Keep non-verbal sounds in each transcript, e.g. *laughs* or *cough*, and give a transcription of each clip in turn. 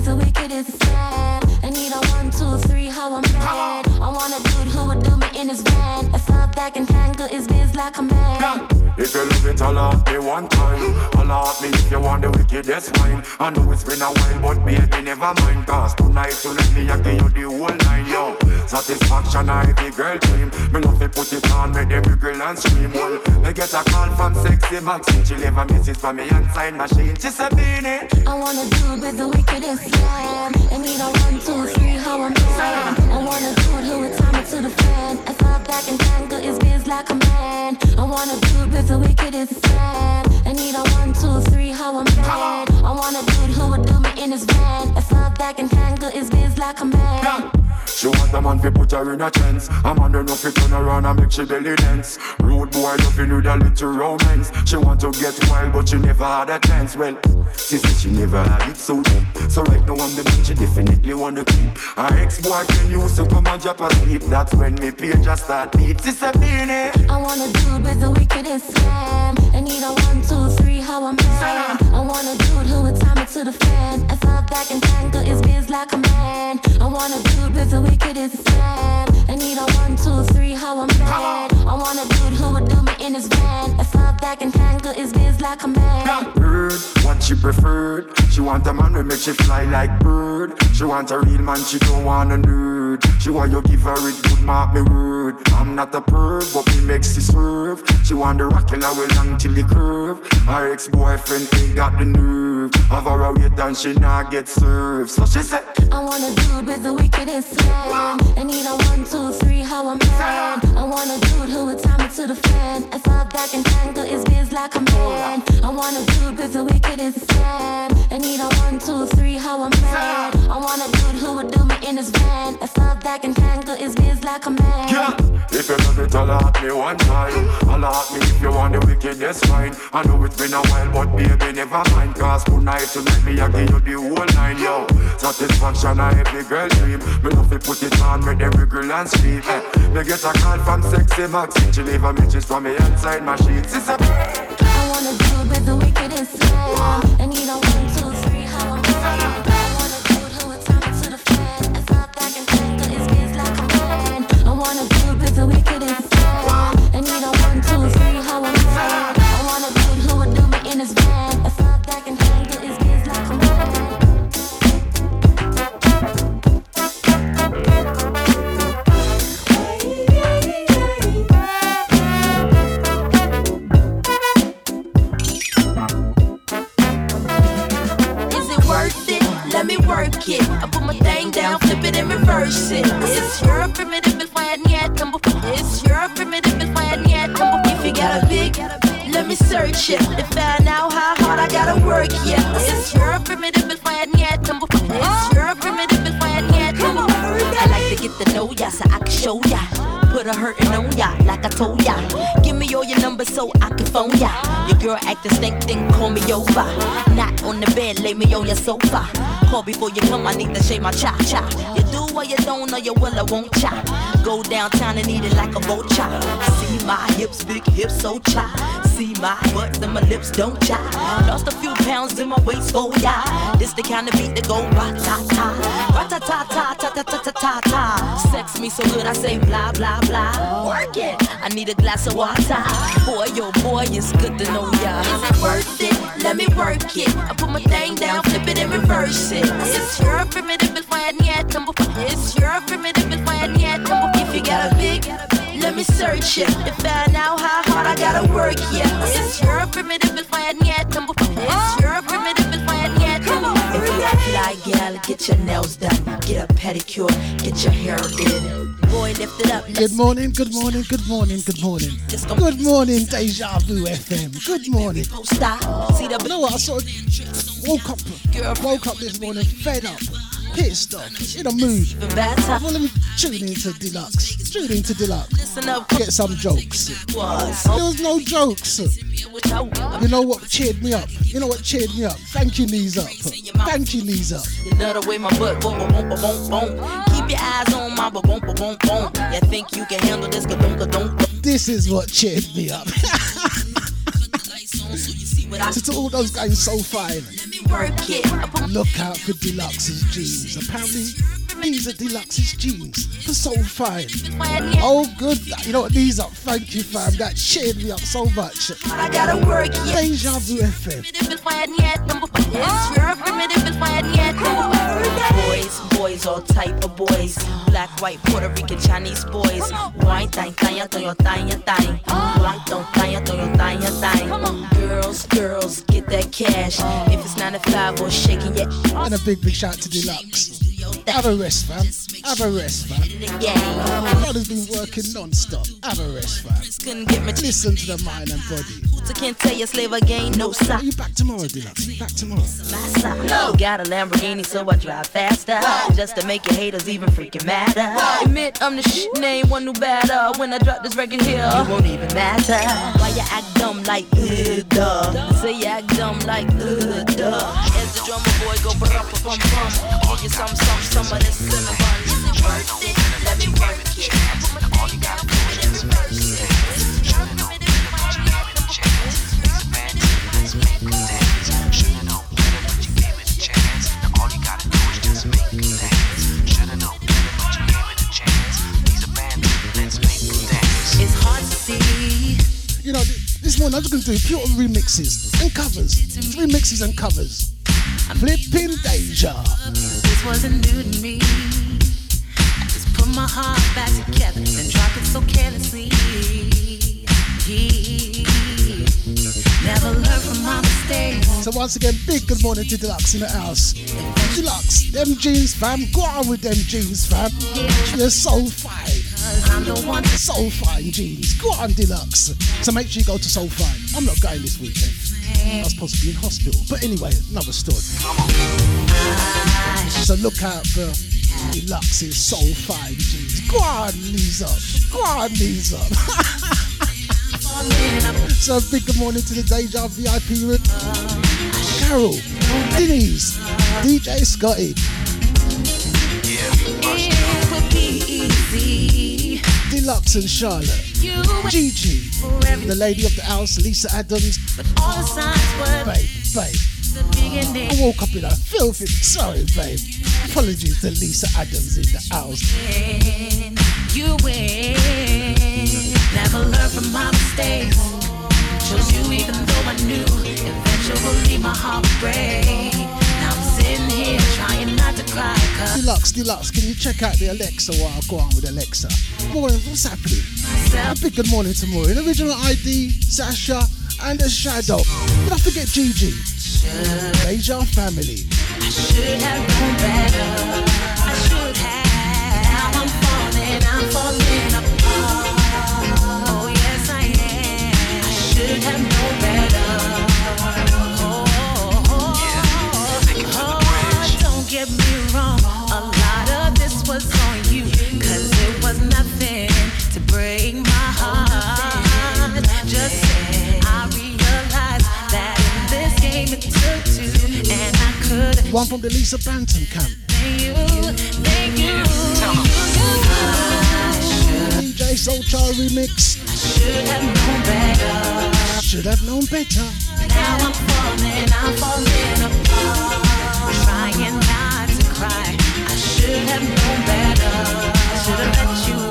with the wickedest slam. I need a one, two, three, how I'm mad. I want a dude who would do me in his van. I thought back and tangle his biz like a man. If you love it, holla at me one time. Holla at me if you want the wickedest wine. I know it's been a while, but baby, never mind. Cause tonight, you let me, I give you the whole nine, yo. Satisfaction, I the girl dream. Me love to put it on, make every girl and scream. Well, I get a call from sexy Maxine. She leave a message for me and sign machine. She said, Beanie. I wanna do with the wickedest slam. I need a one, two, three, how I'm mad. I wanna do it, who would time to the fan. I thought back and tangle his biz like a man. I wanna do with the wickedest slam. I need a one, two, three, how I'm mad. I want a dude who would do me in his van. I thought back and tangle his biz like a man. She want a man fi put her in a trance. A man know fi turn around and make she belly dance. Rude boy loving with a little romance. She want to get wild but she never had a chance. Well, she said she never had it so deep. So right now I'm the man she definitely wanna keep. Her ex-boyfriend used to come and drop asleep. That's when me page just start deep. She said, Beanie. I want a dude with the wickedest slam. I need a one, two, three, how I'm mad. I want a dude who would time it to the fan. I thought back and tangle his biz like a man. I want a dude with the wickedest. I need a one, two, three, how I'm bad. I want a dude who would do me in his van. I thought that can tangle his biz like a man. Bird, what she preferred. She want a man who make she fly like bird. She want a real man, she don't want a nerd. She want you give her it good, mark me word. I'm not a perv, but me makes she swerve. She want the rock killer well long till the curve. Her ex-boyfriend ain't got the nerve. Have her a and she not get served. So she said, I want a dude with the wickedest slam. I need a one, two, three, how I'm mad. I want a dude who would time it to the fan. I thought back and tangle his biz like a man. I want a dude with the wickedest slam. I need a one, two, three, how I'm mad. I want a dude who would do me in his van. I thought back and tangle his biz like a man. Yeah. If you love it, holla at me one time. Holla at me if you want the wickedest wine. I know it's been a while, but baby, never mind. Cause tonight Tonight me I give you the whole nine, yo. Satisfaction I every girl dream. Me love to put it on with every girl and scream. Eh. Me get a call from sexy Maxine She leave a message from me inside my sheets. It's a I wanna deal with the wicked inside And you don't want to Wanna deal with the wicked inside And you don't want to see how I'm inside I want a dude who would do me in his bed Let me work it. I put my thing down, flip it and reverse it. It's your primitive vill får jag ner tempo. It's your primitive vill får jag ner tempo. If you got a big, let me search it. To find out how hard I gotta work, yeah. It's your primitive vill får jag ner tempo. It's your primitive vill får jag ner tempo. I like to get to know ya so I can show ya. Put a hurtin' on ya, like I told ya. Numbers so I can phone ya. Your girl act acting stink, then call me over. Not on the bed, lay me on your sofa. Call before you come, I need to shave my cha cha. Do or you don't, or you will or won't cha. Go downtown and eat it like a vulture. See my hips, big hips, so cha. See my butt and my lips don't cha. Lost a few pounds in my waist, oh yeah. This the kind of beat that go ra ta ta, ra ta ta ta ta ta ta ta ta ta. Sex me so good, I say blah blah blah. Work it. I need a glass of water. Boy, yo, boy, it's good to know ya. Is it worth it? Let me work it. I put my thing down, flip it and reverse it. It's your primitive vill får jag ner tempo. It's your primitive vill får jag ner tempo. If you got a big, let me search it. To find out how hard I gotta work, yeah. It's your primitive vill får jag ner tempo. It's your primitive vill får jag ner. If you a fly gal, get your nails done. Get a pedicure, get your hair did. Boy, lift it up. Good morning, good morning, good morning, good morning. Good morning, Deja Vu FM. Good morning. Stop. You know what? I sort of woke up, woke up this morning fed up, pissed off, in a mood. Well, let me tune into Deluxe. Tune into Deluxe. Listen up. Get some jokes. There was no jokes. You know what cheered me up? You know what cheered me up? Thank you, knees up. Thank you, knees up. You love the way my butt boom, boom, boom, boom, boom. Keep your eyes on my boom ba boom boom. You think you can handle this? Ka dum ka dum. This is what cheered me up. *laughs* to all those guys so fine. Look out for Deluxe's jeans. Apparently, these are Deluxe's jeans. They're so fine. Oh, good. You know what? These are. Thank you, fam. That cheered me up so much. I gotta work it. Deja Vu FM. Boys, boys, all type of boys. Black, white, Puerto Rican, Chinese boys. Wine, thang, thang, thang, thang, thang. Wine, thang, thang, thang, thang. Girls, girls, get that cash. If it's 9 to 5 or shaking your And a big, big shout to Deluxe. Have a rest, fam. Have a rest, fam. Brother's been working non-stop. Have a rest, fam. Couldn't get me Listen to the mind and body. can't tell you slave again, no Are stop. you back tomorrow, Deluxe? You back tomorrow? No. Got a Lamborghini, so I drive faster. Just to make your haters even freaking madder. Admit I'm the shit, name one new batter. When I drop this record here, it won't even matter. Why you act dumb like, uh, duh? Say you act dumb like, uh, duh. As the drummer boy go bum bum bum. Give you some, some, some of this cinnamon. Is it worth it? Let me work it. All you gotta do it. It's hard to see. You know, this morning I'm just going to do pure remixes and covers. Remixes and covers. Flipping Deja. This wasn't new to me. I just put my heart back together and dropped it so carelessly. Never learn from my mistakes. So once again, big good morning to Deluxe in the house. Deluxe, them jeans, fam. Go on with them jeans, fam. You're so fine. I'm the one Soul Fine jeans. Go on, Deluxe. So make sure you go to Soul Fine. I'm not going this weekend. I was supposed to be in hospital. But anyway, another story. So look out for Deluxe's Soul 5 jeans. Go on, knees up. Go on, knees *laughs* up. so a big good morning to the Deja VIP room. Carol, Denise, DJ Scotty, it would be easy. Deluxe and Charlotte, Gigi, the lady of the house, Lisa Adams, but all the signs were babe, babe. I woke up in a filthy. Sorry, babe. Apologies to Lisa Adams in the house. You win. Never from my mistakes. Chose you even though I knew eventually my heart would break. Trying not to cry. Cause Deluxe, Deluxe, can you check out the Alexa while I go on with Alexa? Morning, what's happening? A big good morning to Maureen. Original ID, Sasha, and the Shadow. Did I forget Gigi? Deja family. I should have known better. I should have. Now I'm falling, I'm falling apart. Oh, yes, I am. I should have known better. One from the Lisa Banton camp. DJ Soul Child remix. Should have known better. Should have known better. Now I'm falling, I'm falling apart. Trying not to cry. I should have known better. I should have let you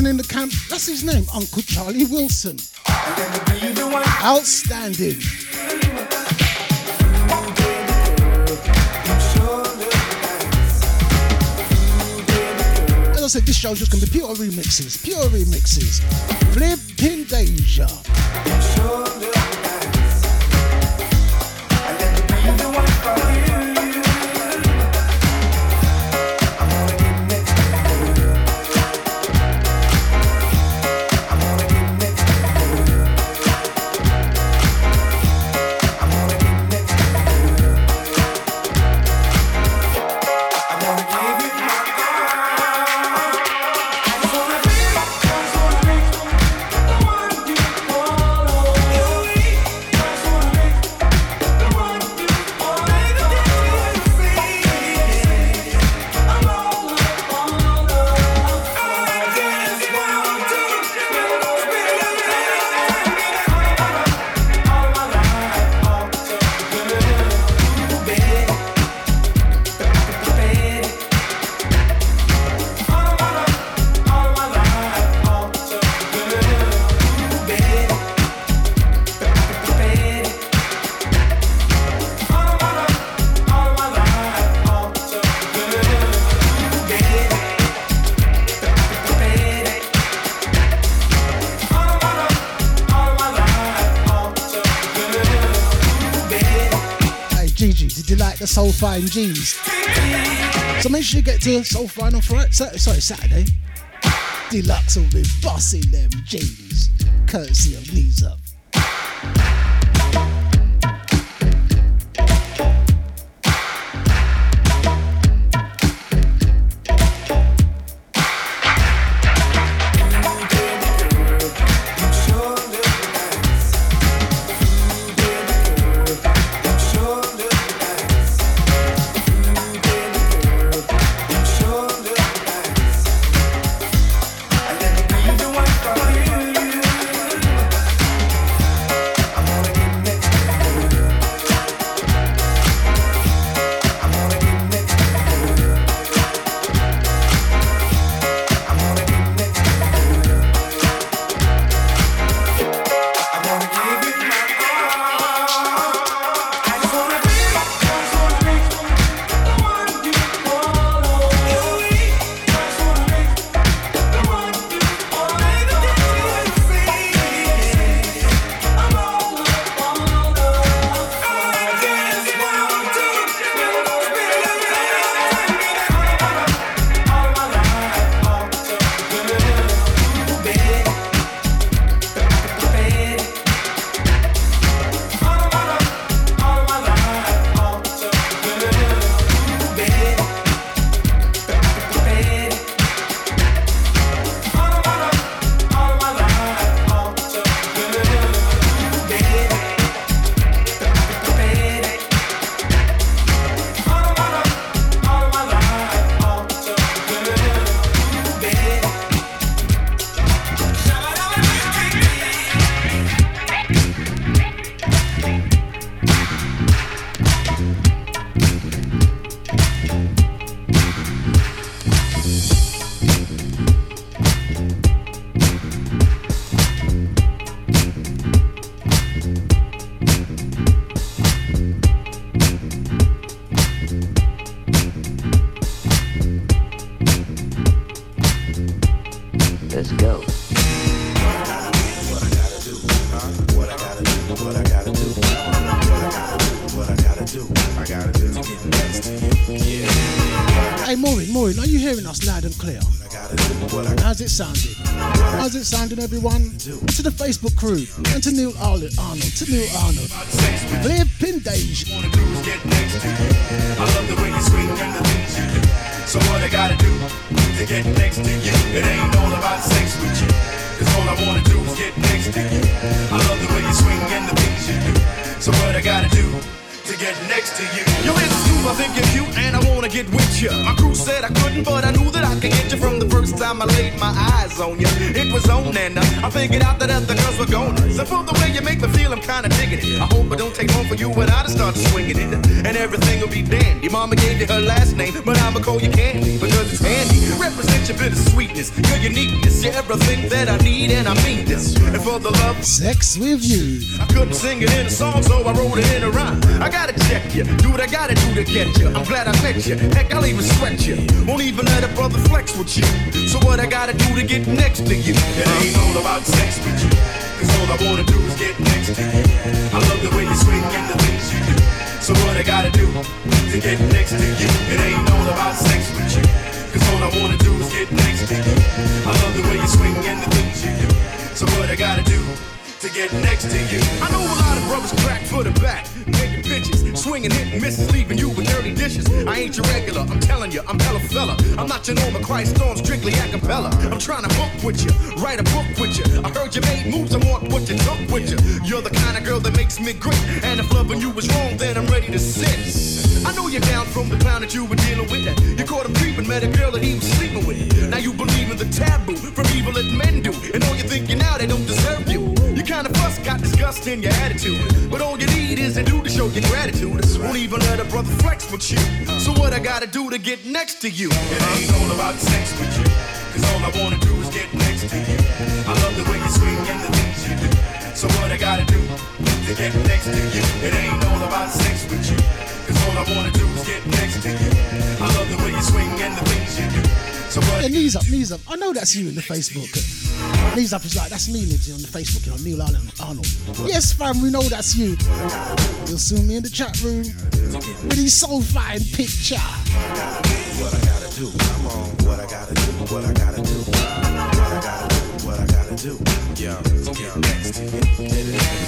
Wilson in the camp. That's his name, Uncle Charlie Wilson. Outstanding. As I said, this show's just gonna be pure remixes, pure remixes. Flipping Deja. Fine G's? So make sure you get to Soul Fine on Friday, sorry, Saturday. Deluxe will be bossing them G's, courtesy of Knees Up. And clear? How's it sounding? How's it sounding, everyone? To the Facebook crew and to Neil Arnold, Arnold to Neil Arnold. So what I gotta do to get next to you? It ain't all about sex with you. Cause all I wanna do is get next to you. I love the way you swing and the things you do. So what I gotta do get next to you. Yo, it's smooth, I think you're cute, and I wanna get with you. My crew said I couldn't, but I knew that I could get you from the first time I laid my eyes on you. It was on, and uh, I figured out that other girls were gone. So for the way you make me feel, I'm kinda digging it. I hope it don't take long for you and I to start swinging it, and everything will be dandy. Mama gave you her last name, but I'ma call you Candy because it's handy. Represent your bit of sweetness, your uniqueness, you're everything that I need, and I mean this. And for the love, Sex with you. I couldn't sing it in a song, so I wrote it in a rhyme. I gotta check you, do what I gotta do to get you. I'm glad I met you. Heck, I'll even sweat you. Won't even let a brother flex with you. So what I gotta do to get next to you? It ain't all about sex with you. Cause all I wanna do is get next to you. I love the way you swing and the things you do. So what I gotta do to get next to you? It ain't all about sex with you. Cause all I wanna do is get next to you. I love the way you swing and the things you do. So what I gotta do to get next to you? I know a lot of brothers crack for the back, making bitches, swinging, hitting misses, leaving you with dirty dishes. I ain't your regular, I'm telling you, I'm hella fella. I'm not your normal Christ storm, strictly a cappella. I'm trying to book with you, write a book with you. I heard you made moves, I want what you took with you. You're the kind of girl that makes me great, and if loving you was wrong, then I'm ready to sit. I know you're down from the clown that you were dealing with. You caught him creeping, met a girl that he was sleeping with. Now you believe in the taboo from evil that men do, and all you're thinking now they don't deserve you. Kind of fuss, got disgust in your attitude, but all you need is a do to show your gratitude. Won't even let a brother flex with you. So what I gotta do to get next to you? It ain't all about sex with you, cause all I wanna do is get next to you. I love the way you swing and the things you do. So what I gotta do to get next to you? It ain't all about sex with you. Cause all I wanna do is get next to you. I love the way you swing and the things you do. So what Yeah, knees up, knees up. I know that's you in the Facebook. Knees up is like, that's me, Nibbsy, on the Facebook, you know, Neil Arnold. Arnold. Yes, fam, we know that's you. You'll soon be in the chat room with his soul fine picture. What I gotta do, come on, what I gotta do, what I gotta do, what I gotta do, what I gotta do. Yeah, yeah,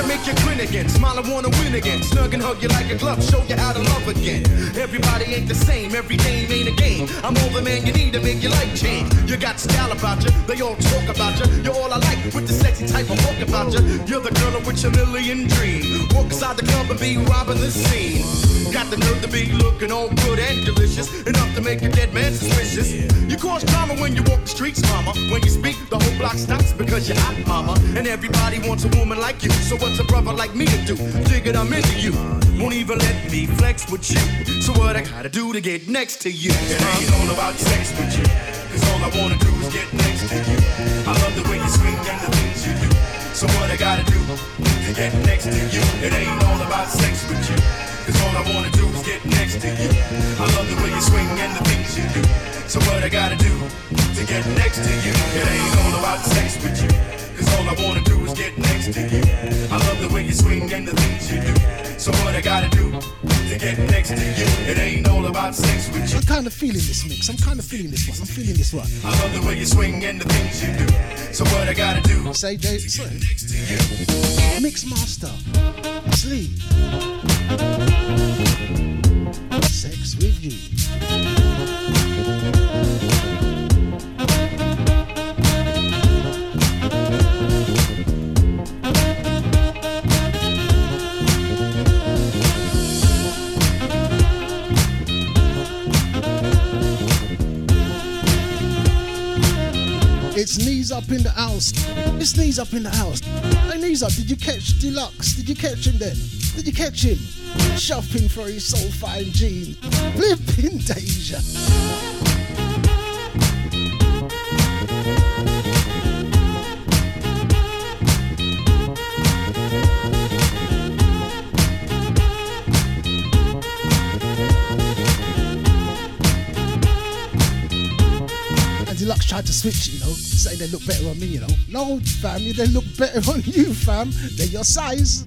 can make you grin again. Smile and wanna win again. Snug and hug you like a glove. Show you how to love again. Everybody ain't the same. Every game ain't a game. I'm all the man you need to make your life change. You got style about you. They all talk about you. You're all I like with the sexy type of walk about you. You're the girl with your million dream. Walk inside the club and be robbing the scene. Got the nerve to be looking all good and delicious. Enough to make a dead man suspicious. You cause drama when you walk the streets, mama. When you speak, the whole block stops because you're hot, mama. And everybody wants a woman like you. So what's a brother like me to do? Figured I'm into you. Won't even let me flex with you. So what I gotta do to get next to you? It ain't all about sex with you. Cause all I wanna do is get next to you. I love the way you swing and the things you do. So what I gotta do to get next to you? It ain't all about sex with you. Cause all I wanna do is get next to you. I love the way you swing and the things you do. So what I gotta do to get next to you? It ain't all about sex with you. All I wanna do is get next to you. I love the way you swing and the things you do. So what I gotta do to get next to you? It ain't all about sex with you. I'm kind of feeling this mix. I'm kind of feeling this one. I'm feeling this one. I love the way you swing and the things you do. So what I gotta do Say, Jay, say, next to you? Mix Master, Sleep. Sex with you. House. It's knees up in the house. Hey, knees up. Did you catch Deluxe? Did you catch him then? Did you catch him? Shopping for his soul fine jeans. Flipping. *laughs* And Deluxe tried to switch, you know, saying they look better on me, you know. No, fam, they look better on you, fam. They're your size.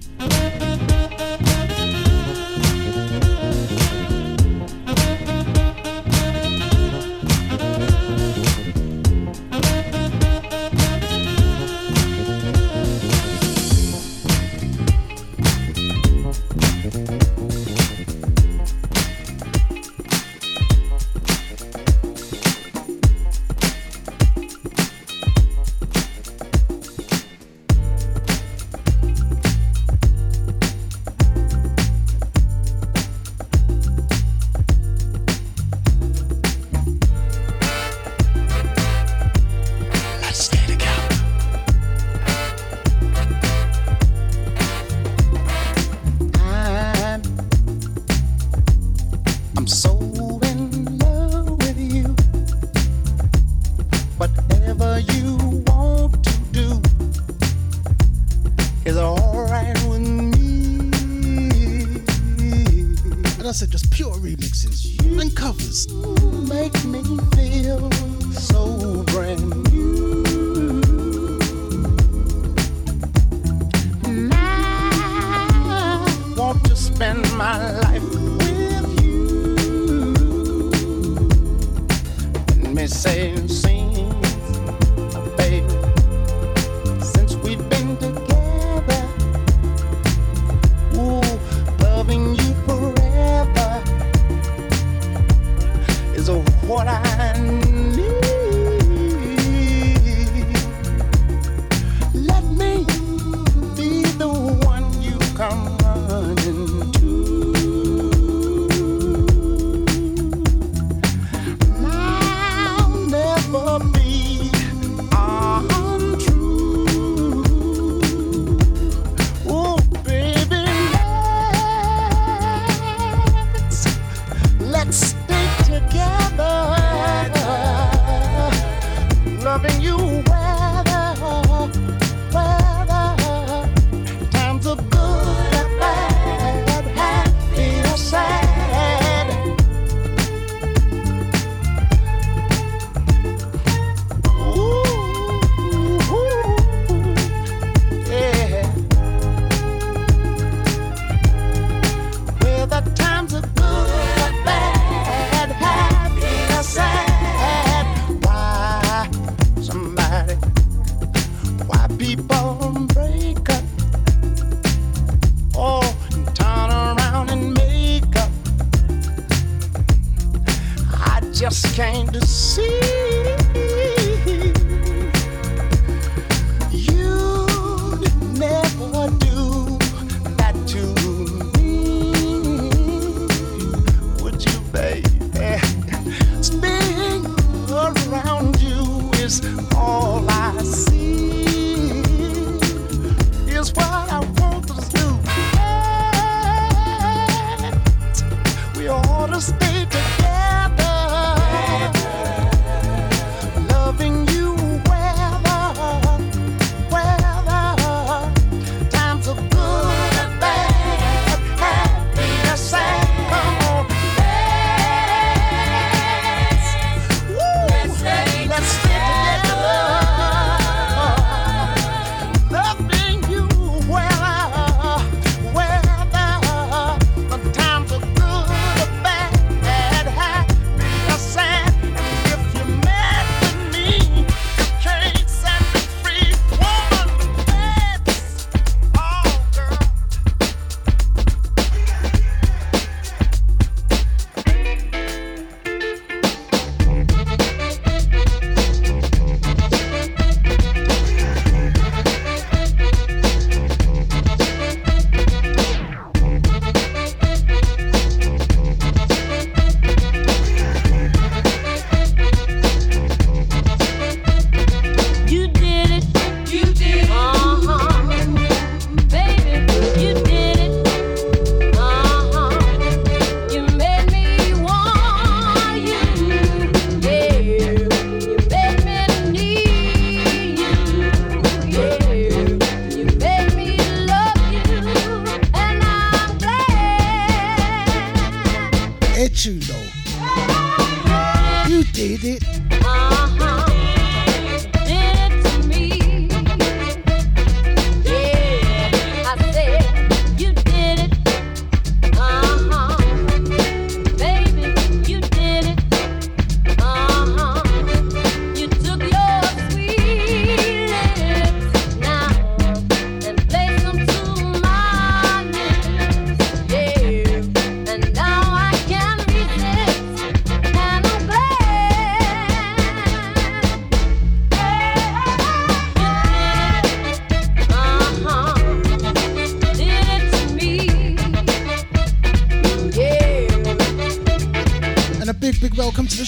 People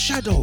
Shadow.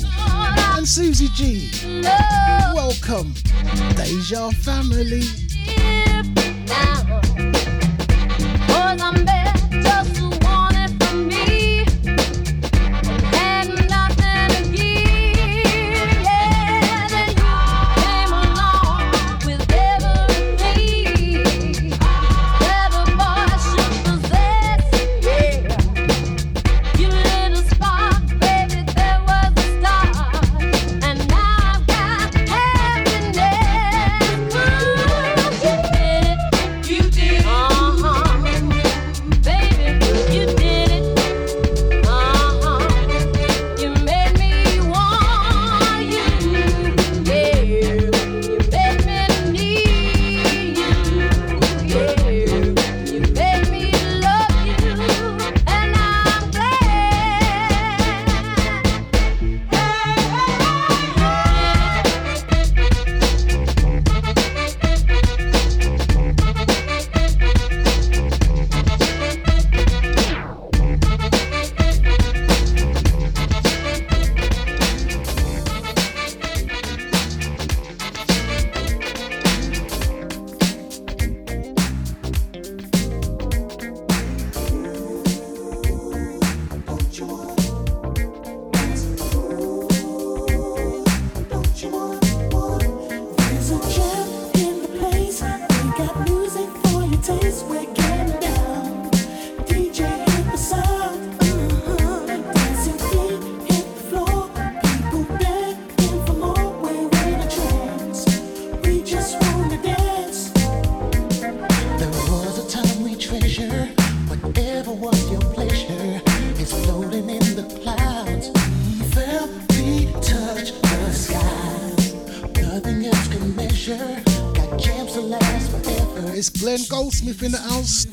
Glenn Goldsmith in the house.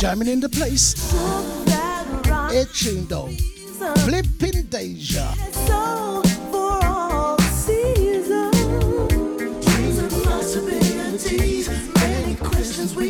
Jamming in the place. Tune though. Flipping Deja. Many questions we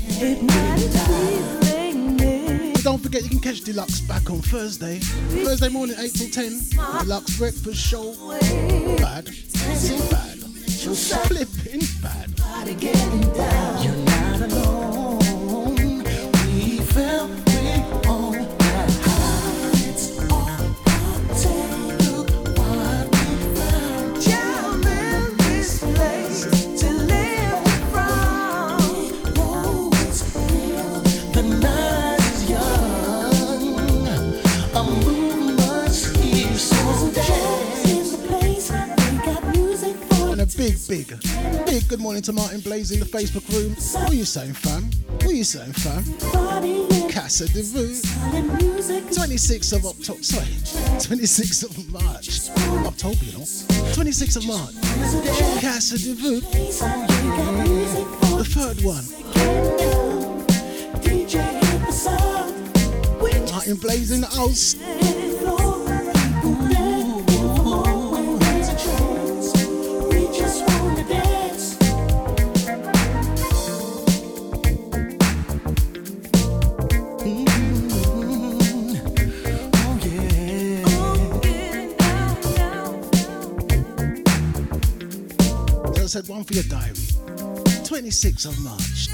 Knows. Don't forget you can catch Deluxe back on Thursday. Thursday morning, 8 till 10. Deluxe Breakfast Show. Bad. Bad. Flipping Blaze in the Facebook room. What are you saying, fam? What are you saying, fam? Casa de Vu. music. 26th of October, sorry, 26th of March, October, you know, 26th of March, Casa de Vu, the third one, Martin Blaze in the house, one for your diary, 26th of March,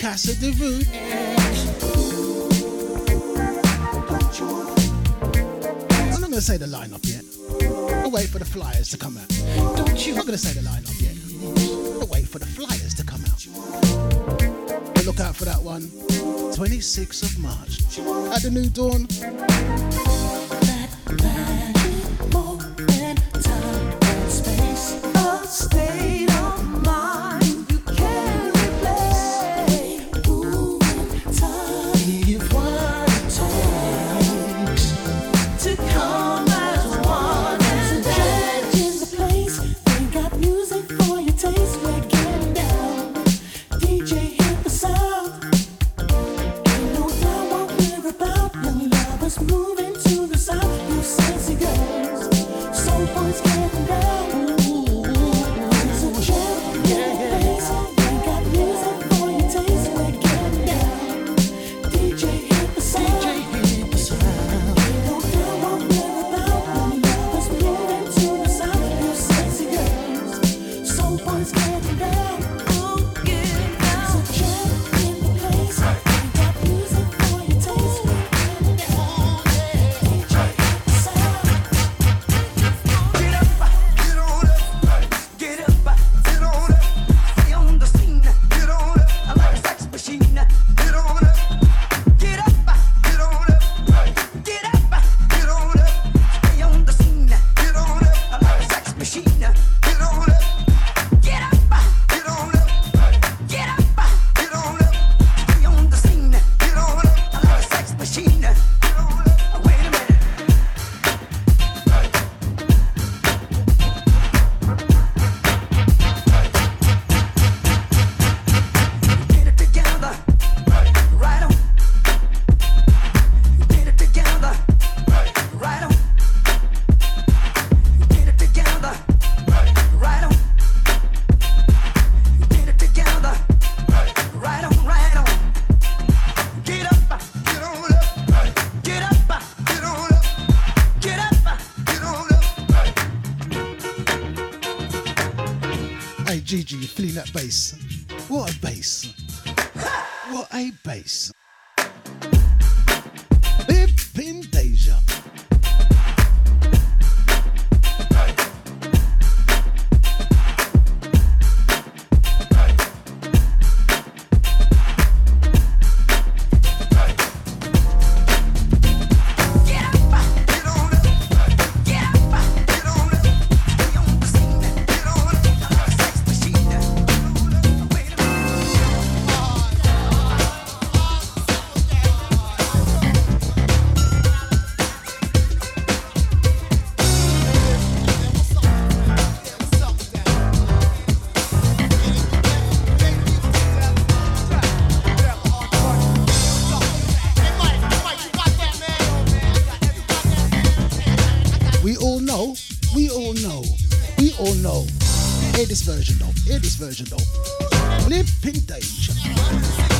Casa de Vu, I'm not going to say the lineup yet, I'll wait for the flyers to come out, don't you, I'm not going to say the lineup yet, I'll wait for the flyers to come out, but look out for that one, 26th of March, at the New Dawn, Gigi, feeling that bass. What a bass. This version though, hear this version though. Flipping danger.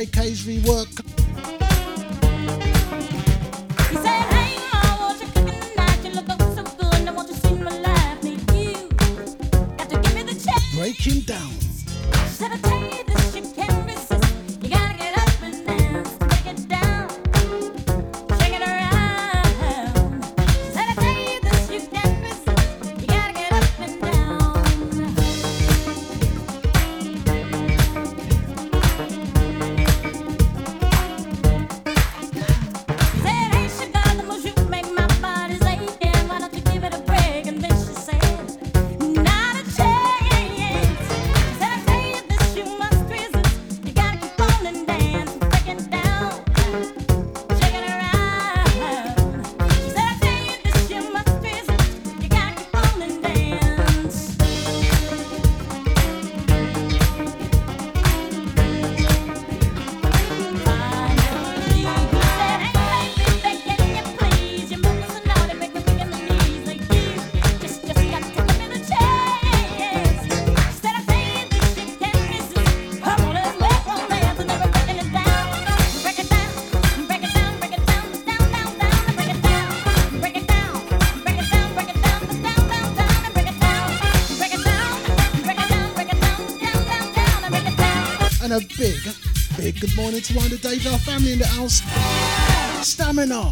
JK's rework. Good morning to of the Deja family in the house. Stamina.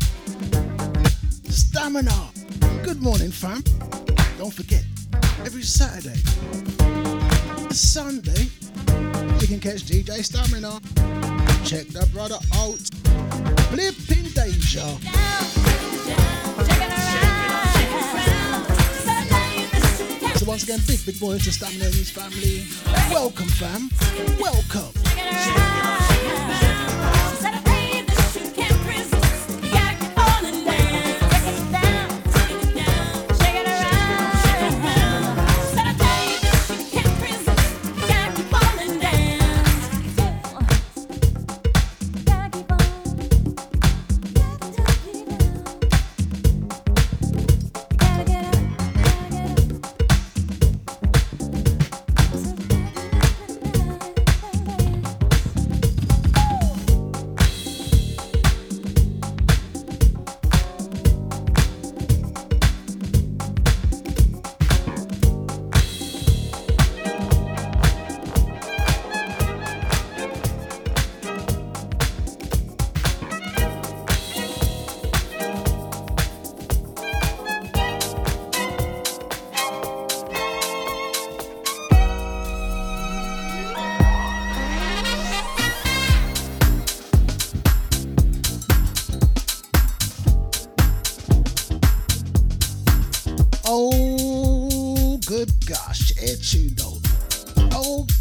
Stamina. Good morning, fam. Don't forget, every Saturday, Sunday, you can catch DJ Stamina. Check that brother out. Flipping danger. So once again, big, big morning to Stamina and his family. Welcome, fam. Welcome.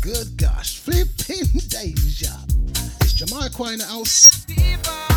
Good gosh, flipping *laughs* Deja. It's Jamaica in house. So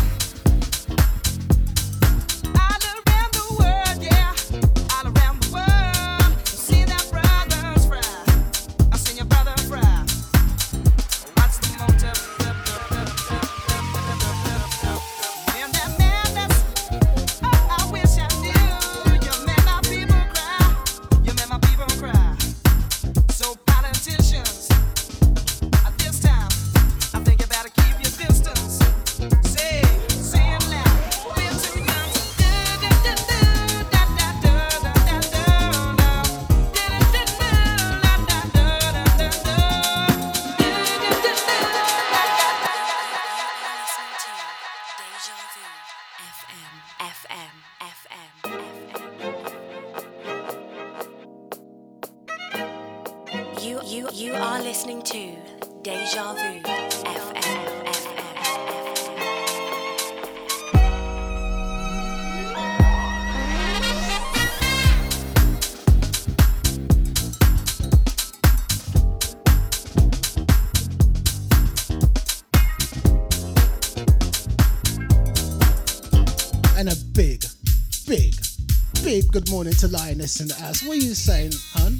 morning to Lioness in the house. What are you saying, hun?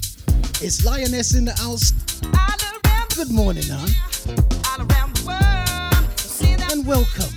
It's Lioness in the house. Good morning, hun. And welcome.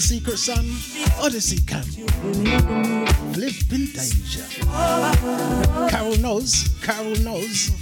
the secret sun, Odyssey Camp. Live in danger. Carol knows, Carol knows.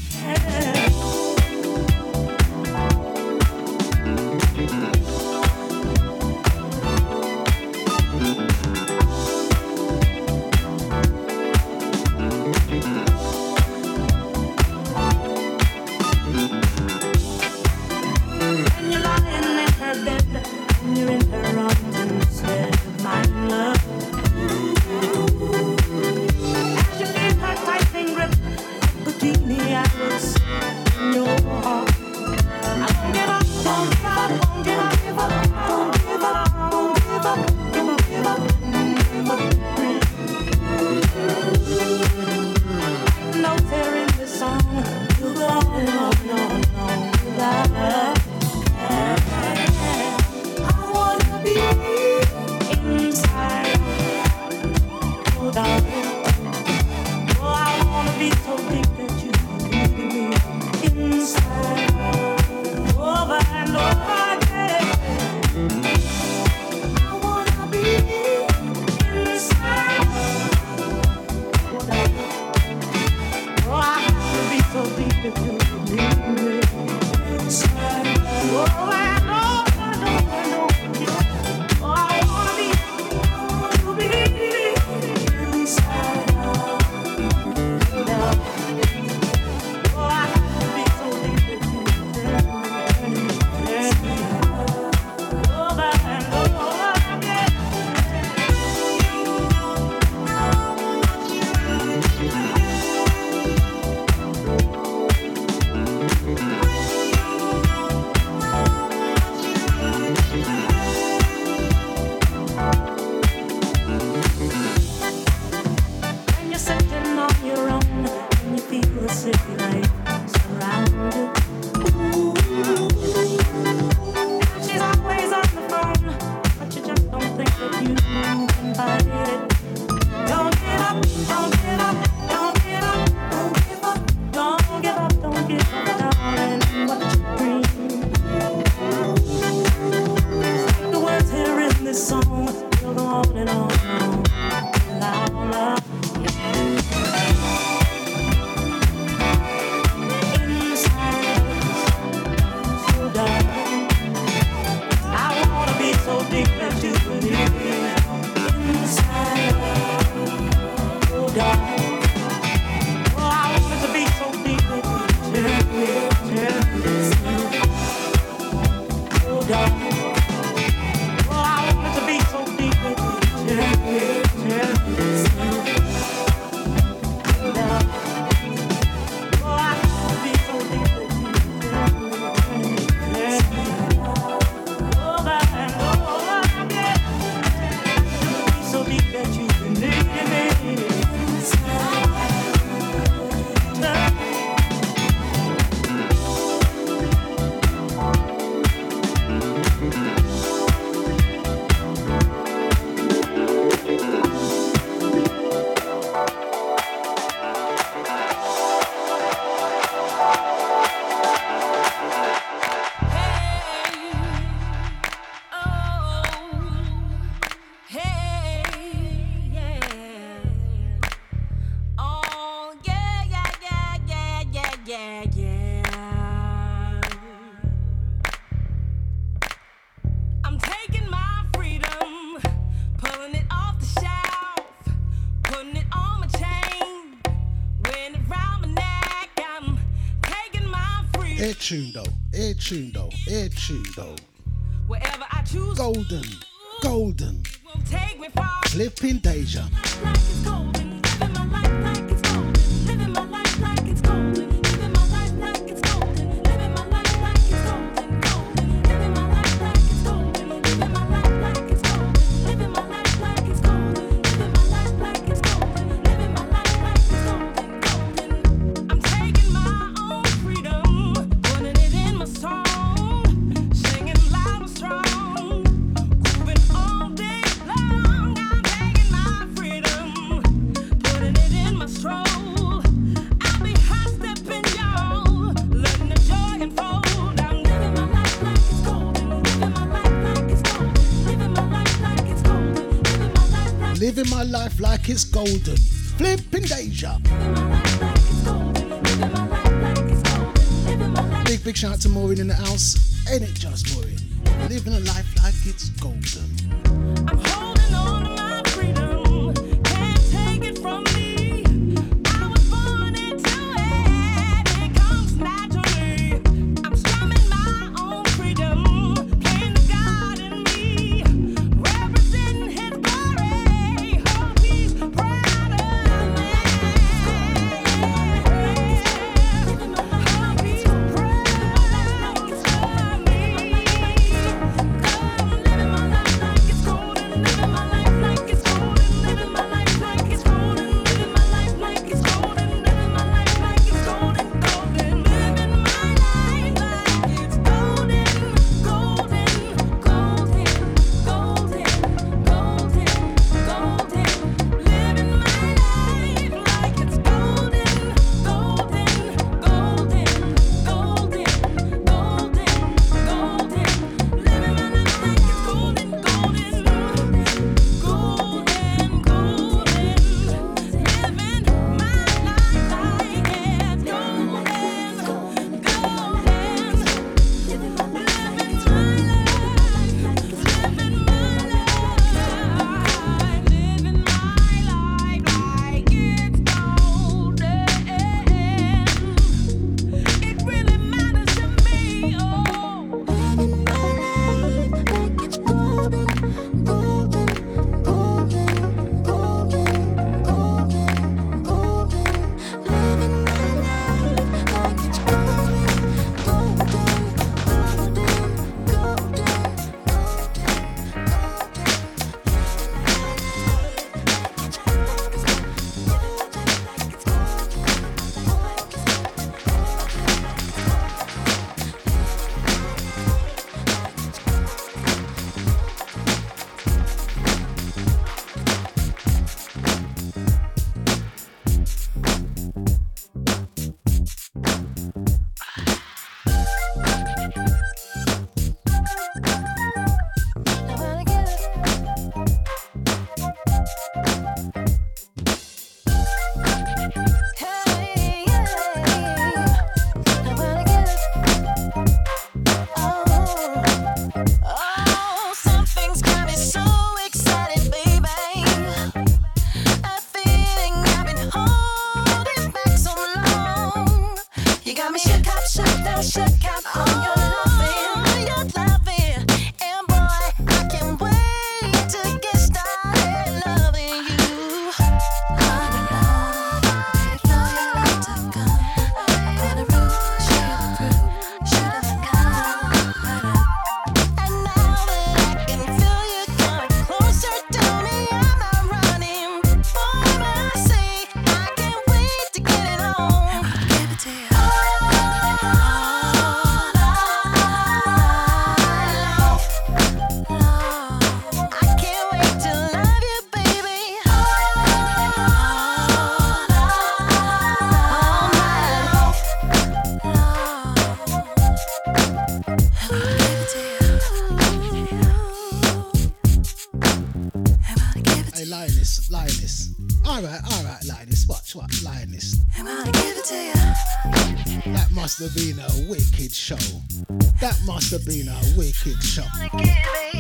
Etchundo, Etchundo, though, Wherever I choose. Golden, golden. Flipping Deja. like it's golden. Flipping Deja. Big, big shout out to Maureen in the house. Ain't it just Maureen? Living a life like it's golden.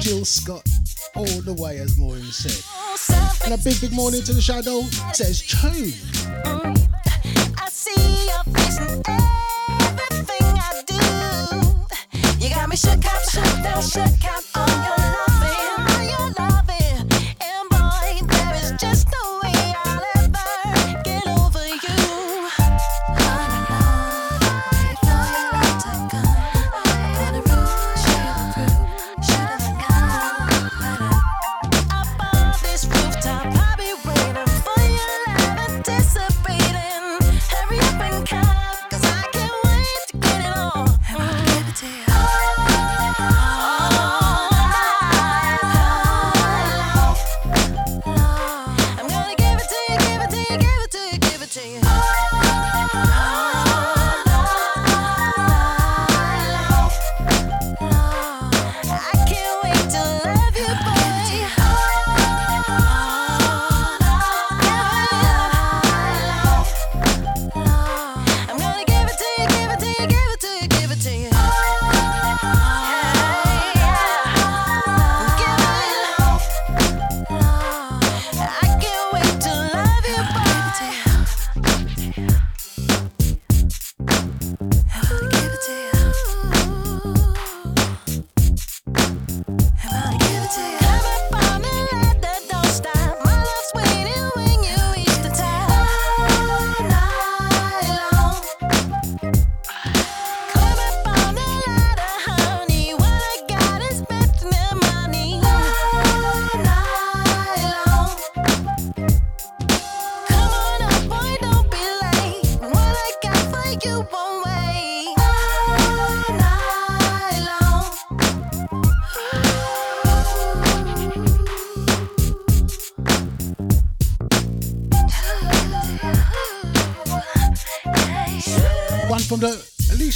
Jill Scott, all the way, as Maureen said. And a big, big morning to the shadow says Chone.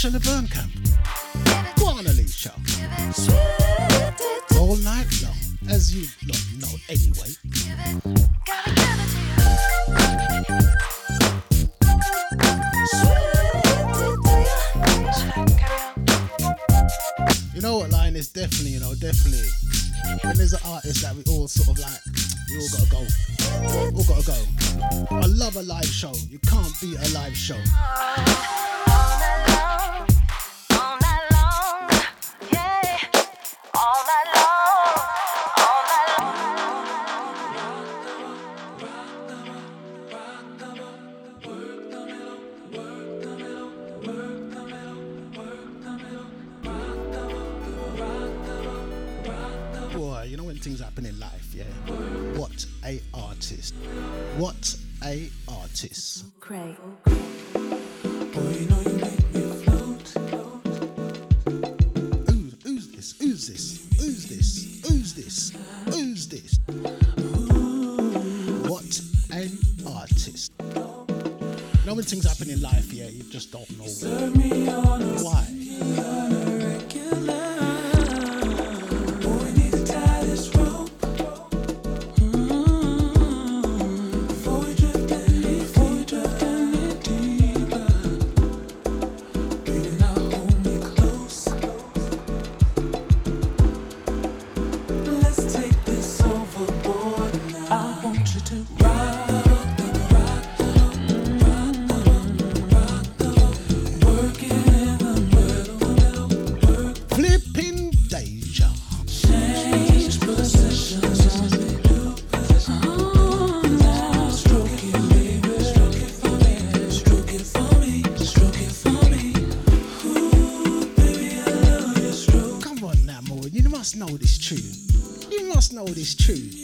Alicia Laverne Go on, Alicia. All night long, as you know anyway. You know what, line is definitely, you know, definitely. And there's an artist that we all sort of like, we all gotta go. We all gotta go. I love a live show. You can't beat a live show. tune.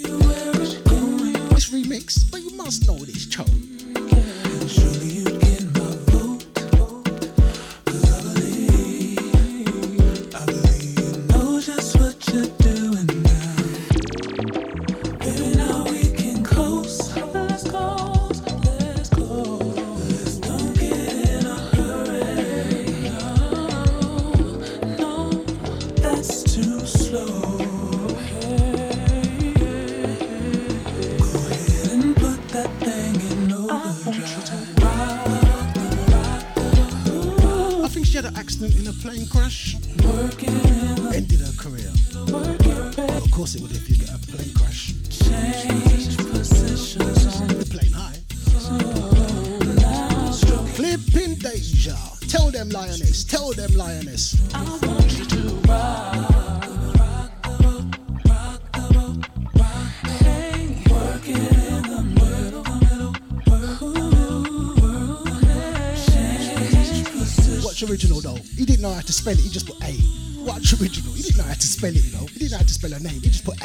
spell it, he just put A. What original. He didn't know how to spell it, you know. He didn't know how to spell her name. He just put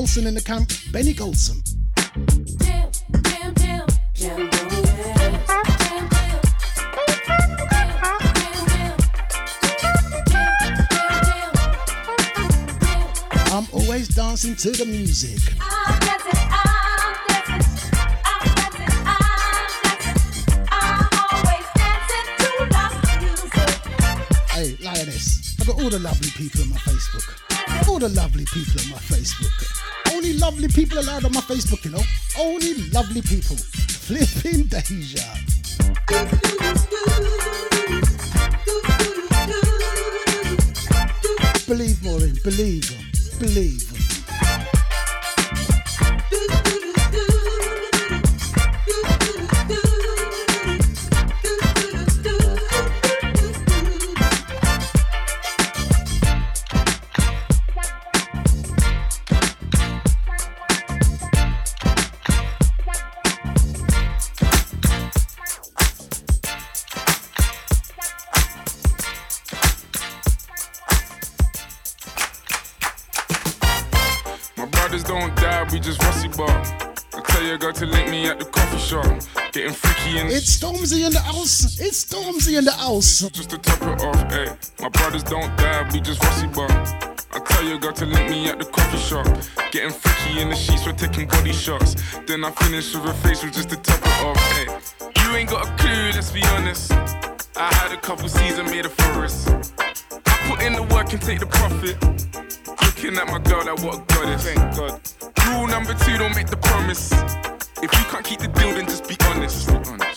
Golson in the camp, Benny Golson. I'm always dancing to the music. Hey, Lioness, I've got all the lovely people on my Facebook. All the lovely people on my Facebook. Only lovely people allowed on my Facebook, you know. Only lovely people. Flipping danger. Believe, Maureen. Believe. Believe. It's in the house. just to top it off, ayy. My brothers don't die, we just rusty bar. I tell your girl to link me at the coffee shop. Getting freaky in the sheets, we're taking body shots. Then I finish with a facial just to top it off, ayy. You ain't got a clue, let's be honest. I had a couple seasons made a forest. I put in the work and take the profit. Looking at my girl, like what a goddess. Thank God. Rule number two, don't make the promise. If you can't keep the deal, then just be honest. Just be honest.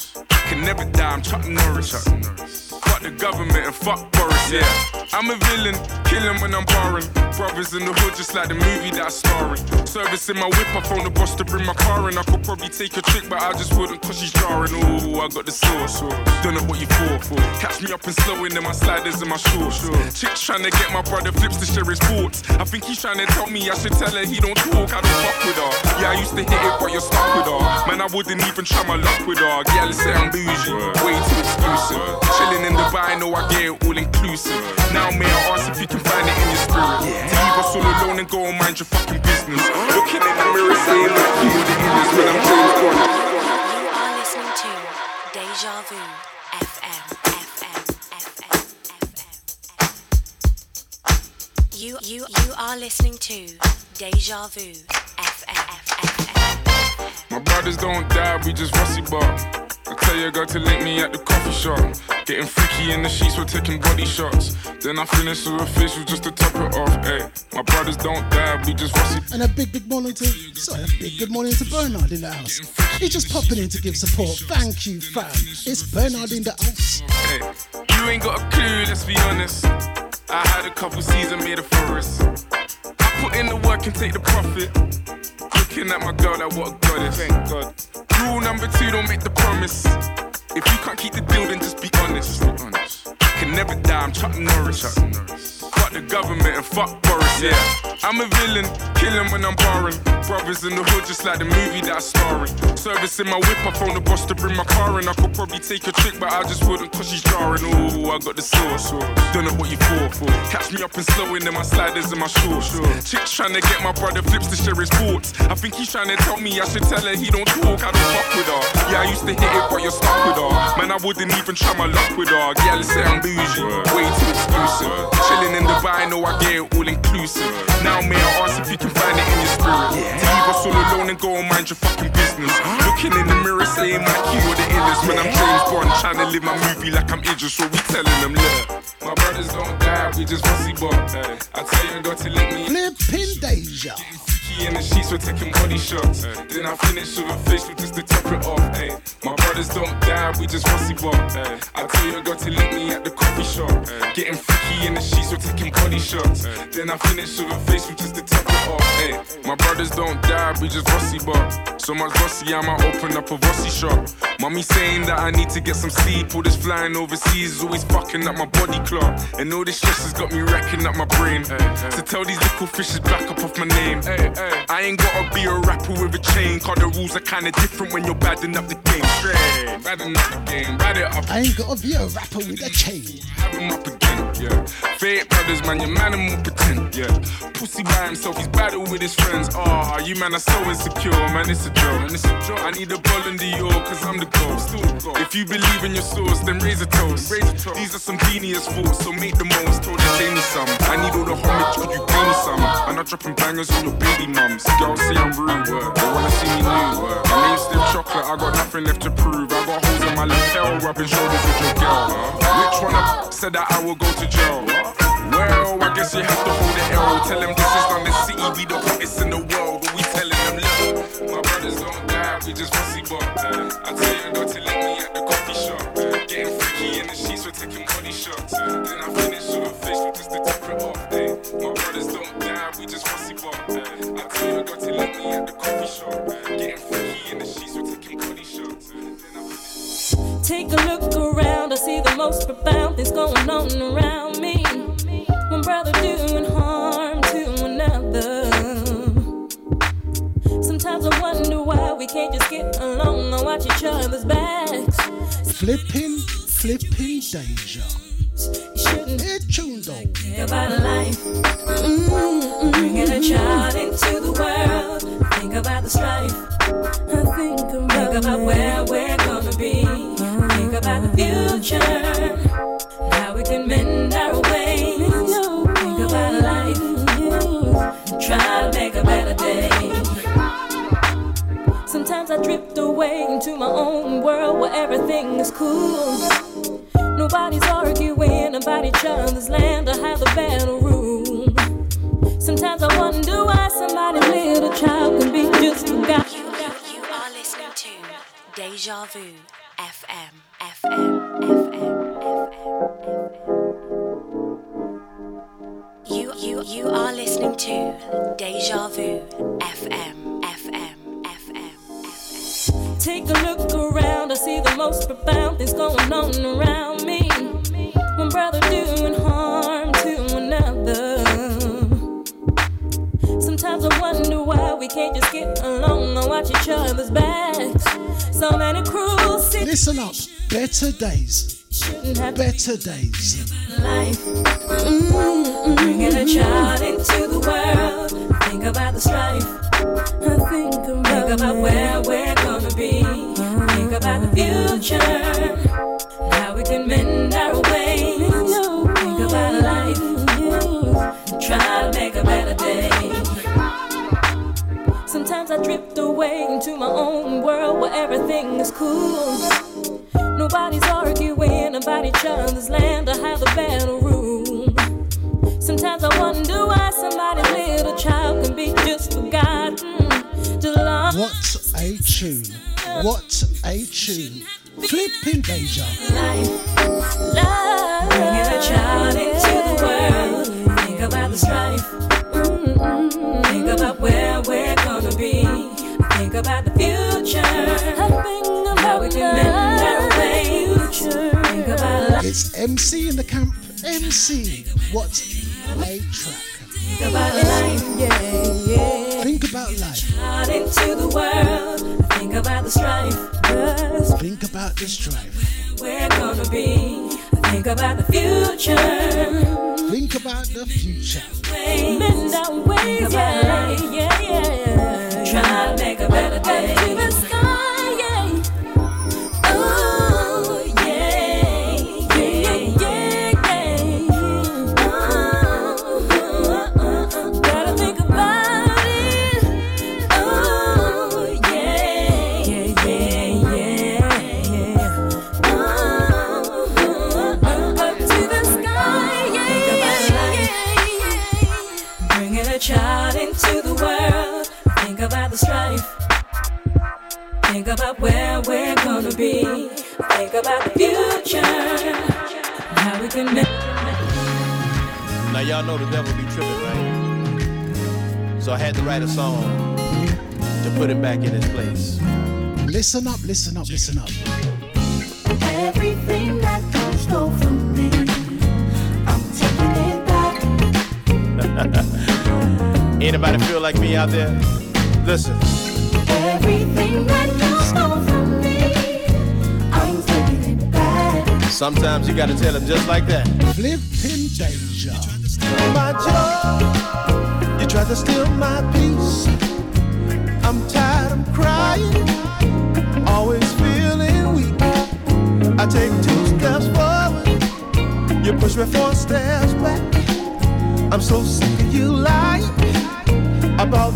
Can never die, I'm Chuck Norris. Chuck Norris. The government and fuck Boris, yeah. I'm a villain, killing when I'm barring. Brothers in the hood, just like the movie that I'm starring. Servicing my whip, I phone the boss to bring my car in. I could probably take a trick, but I just wouldn't cause she's jarring. Ooh, I got the sauce. Don't know what you for. for. Catch me up and slowing in my sliders and my shorts. Chicks trying to get my brother flips to share his thoughts. I think he's trying to tell me I should tell her he don't talk, I don't fuck with her. Yeah, I used to hit it, but you're stuck with her. Man, I wouldn't even try my luck with her. Yeah, let's say I'm bougie, way too exclusive. Chilling in Dubai, know I get it all inclusive. Now, may I ask if you can find it in your spirit? To leave us all alone and go and mind your fucking business. Looking in the mirror, saying like you the illness when I'm James Bond. You are listening to Deja Vu FM. You, you, you are listening to Deja Vu FM. My brothers don't die, we just rusty bar. I tell your girl to link me at the coffee shop. Getting freaky in the sheets, we're taking body shots. Then I finish with a facial just to top it off. Ayy, my brothers don't die, we just rusty. And a big, big morning to sorry, a big good morning to Bernard in the house. He's just popping in to give support. Thank you, fam. It's Bernard in the house. Hey, you ain't got a clue, let's be honest. I had a couple seasons made a forest. Put in the work and take the profit. Looking at my girl, like what a goddess. Thank God. Rule number two, don't make the promise. If you can't keep the deal, then just be honest. Be honest. Can never die, I'm Chuck Norris. Chuck Norris. Fuck the government and fuck Boris, yeah. I'm a villain, killing when I'm barring. Brothers in the hood, just like the movie that I'm starring. Servicing my whip, I phone the boss to bring my car in. I could probably take a trick, but I just wouldn't cause she's jarring. Ooh, I got the sauce. Don't know what you for. for. Catch me up and slow in my sliders and my shorts. Chicks trying to get my brother flips to share his thoughts. I think he's trying to tell me I should tell her he don't talk, I don't fuck with her. Yeah, I used to hit it, but you're stuck with her. Man, I wouldn't even try my luck with her. Yeah, let's say I'm bougie, way too exclusive. Chilling in Dubai, know I get it all inclusive. Now, may I ask if you can find it in your spirit? To leave us all alone and go and mind your fucking business. Looking in the mirror, saying like you are the illest. When I'm James Bond, trying to live my movie like I'm Idris, so we telling them, look. My brothers don't die, we just rusty bop. I tell you, got to let me Flipping. Key in the sheets, we're taking body shots. Then I finish with a facial just to top it off. Ay. My brothers don't die, we just rusty bop. I tell you, I got to link me at the coffee shop. Getting freaky in the sheets, we're taking body shots. Then I finish with a face facial just to top it off. Ay. My brothers don't die, we just rusty bop. So much rusty, I might open up a rusty shop. Mommy saying that I need to get some sleep. All this flying overseas is always fucking up my body clock. And all this stress has got me racking up my brain. To tell these little fishes back up off my name. I ain't gotta be a rapper with a chain. Cause the rules are kinda different when you're badding up the game. Straight, badding up the game, bad it up. I ain't gotta be a rapper with a chain. Have him up again, yeah. Fake brothers, man, your man and more pretend, yeah. Pussy by himself, he's battle with his friends. Ah, you man are so insecure, man, it's a joke, man, it's a joke. I need a ball in the York, cause I'm the goal, still the goal. If you believe in your source, then raise a toast. Raise a toast. These are some genius thoughts, so make the most. Told you say me some. I need all the homage, could you pay me some? I'm not dropping bangers on your baby mums. Girls say I'm rude, word. They wanna see me new, word. My name's still chocolate, I got nothing left to prove. I got holes in my lapel, rubbing shoulders with your girl. Which one of said that I will go to jail? Well, I guess you have to hold the L. Tell them this is on the city, we the hottest in the world. But we telling them, look, my brothers don't die, we just rusty bop. I tell you, go to let me at the coffee shop. Getting freaky in the sheets, we're taking body shots. Then I finish with a facial just to top it off. Ay, my brothers don't die, we just rusty bop. I tell you, go to let me at the coffee shop. Eh? Take a look around, I see the most profound things going on around me. One brother doing harm to another. Sometimes I wonder why we can't just get along and watch each other's backs. Flipping, flipping Deja. Shouldn't Head tune though. care about life. Mm-mm. Bringing a child into the world. Think about the strife. I think about, think about where we're gonna be. Think about the future. How we can mend our ways. Think about life. Try to make a better day. Sometimes I drift away into my own world where everything is cool. Nobody's arguing about each other's land or how the battle room. Sometimes I wonder why somebody's little child can be just forgotten. You, you, you are listening to Deja Vu FM, FM, FM, FM. You, you, you are listening to Deja Vu FM, FM, FM. Take a look around, I see the most profound things going on around me. One brother doing Sometimes I wonder why we can't just get along and watch each other's backs. So many cruel Listen up. Better days. shouldn't have Better days. life. Mm-mm. Bringing a child into the world. Think about the strife. I think about, think about where we're gonna be. Think about the future. How we can mend our ways. Think about life. Try Sometimes I drift away into my own world where everything is cool. Nobody's arguing about each other's land or how the battle rule. Sometimes I wonder why somebody's little child can be just forgotten. What a tune. What a tune. Flipping Deja. MC in the camp. MC. What Listen up, listen up. Everything that you stole from me, I'm taking it back. *laughs* Anybody feel like me out there? Listen. Everything that you stole from me, I'm taking it back. Sometimes you gotta tell him just like that. Flipping Deja. my joy. You tried to steal my peace. I'm tired, I'm crying. Always feeling weak. I take two steps forward. You push me four steps back. I'm so sick of you lying about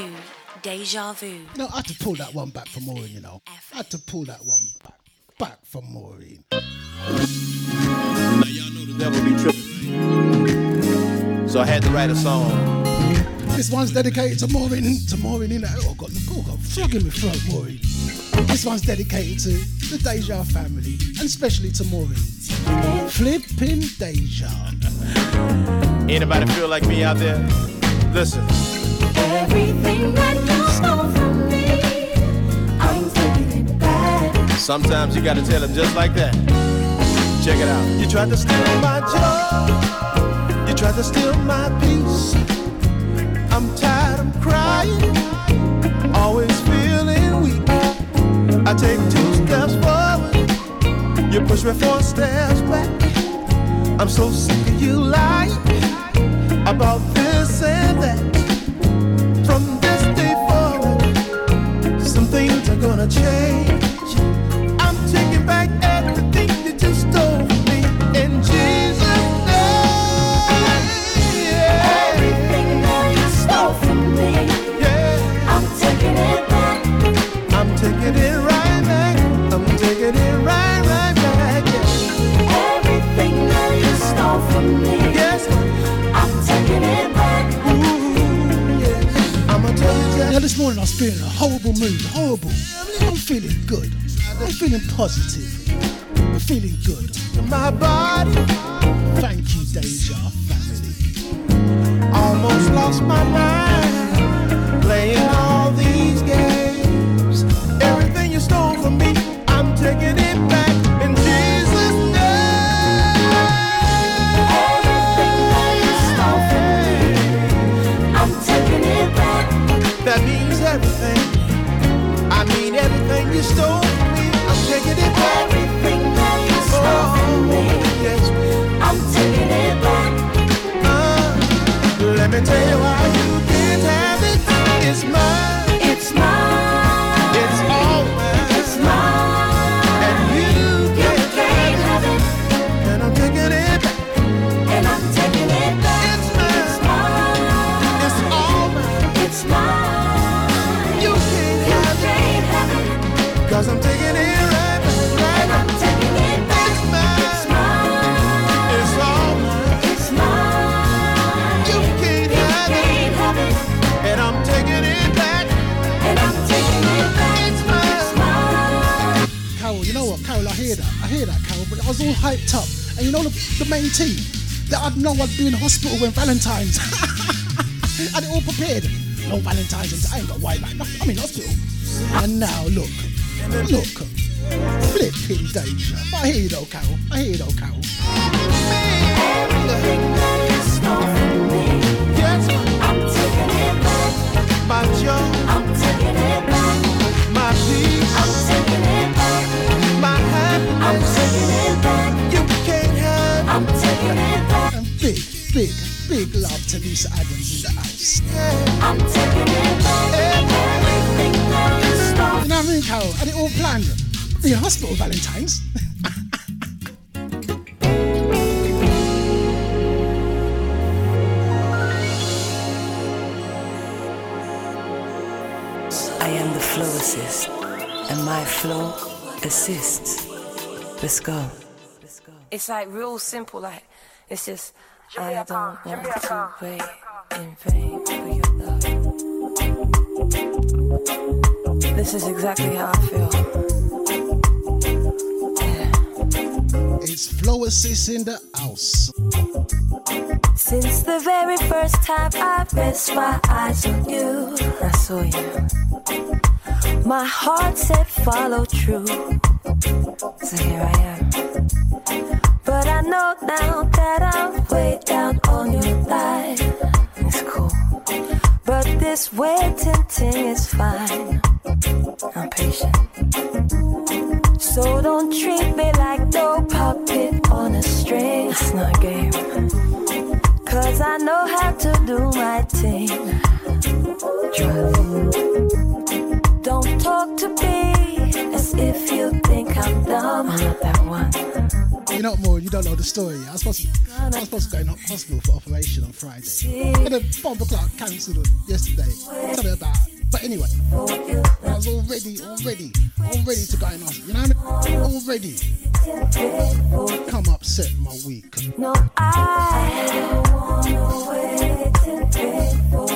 listening to Deja Vu. You know, I had to pull that one back for Maureen, you know. I had to pull that one back, back for Maureen. Now y'all know the devil be tripping. So I had to write a song. This one's dedicated to Maureen, to Maureen in Oh, got, oh, got frog in my throat, Maureen. This one's dedicated to the Deja family, and especially to Maureen. Flipping Deja. Anybody feel like me out there? Listen. Sometimes you gotta tell them just like that. Check it out. You tried to steal my joy. You tried to steal my peace. I'm tired of crying. Always feeling weak. I take two steps forward. You push me four steps back. I'm so sick of you lying about this Now just Yeah, this morning I was feeling a horrible mood, horrible. Feeling good. I'm feeling positive. I'm feeling good. my body. Like real simple, like it's just I don't want to wait in vain for your love. This is exactly how I feel. It's Flow Assist in the house. Since the very first time I rest my eyes on you, I saw you. My heart said follow true. I'm way down on your life. It's cool. But this waiting thing is fine. I'm patient. So don't treat me like no puppet on a string. It's not a game. Cause I know how to do my thing. Trust. You know what, more? You don't know the story. I was supposed to, I was supposed to go in hospital for operation on Friday. And then bomb o'clock cancelled yesterday. Me about. But anyway, I was all ready, all ready, all ready to go in hospital. You know what I mean? Already. Come upset my week. No, I wanna wait and wait for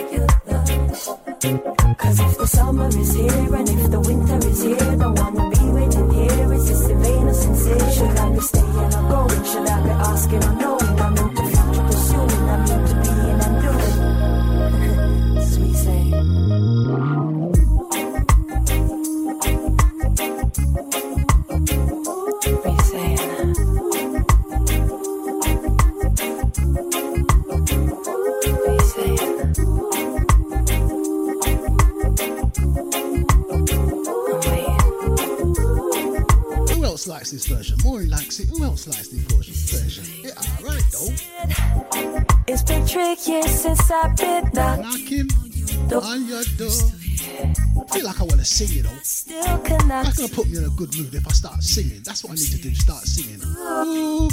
love. Cause if the summer is here and if the winter is here, don't wanna be waiting here. Is this in vain or Should I be gonna put me in a good mood if I start singing. That's what I need to do. Start singing. Ooh,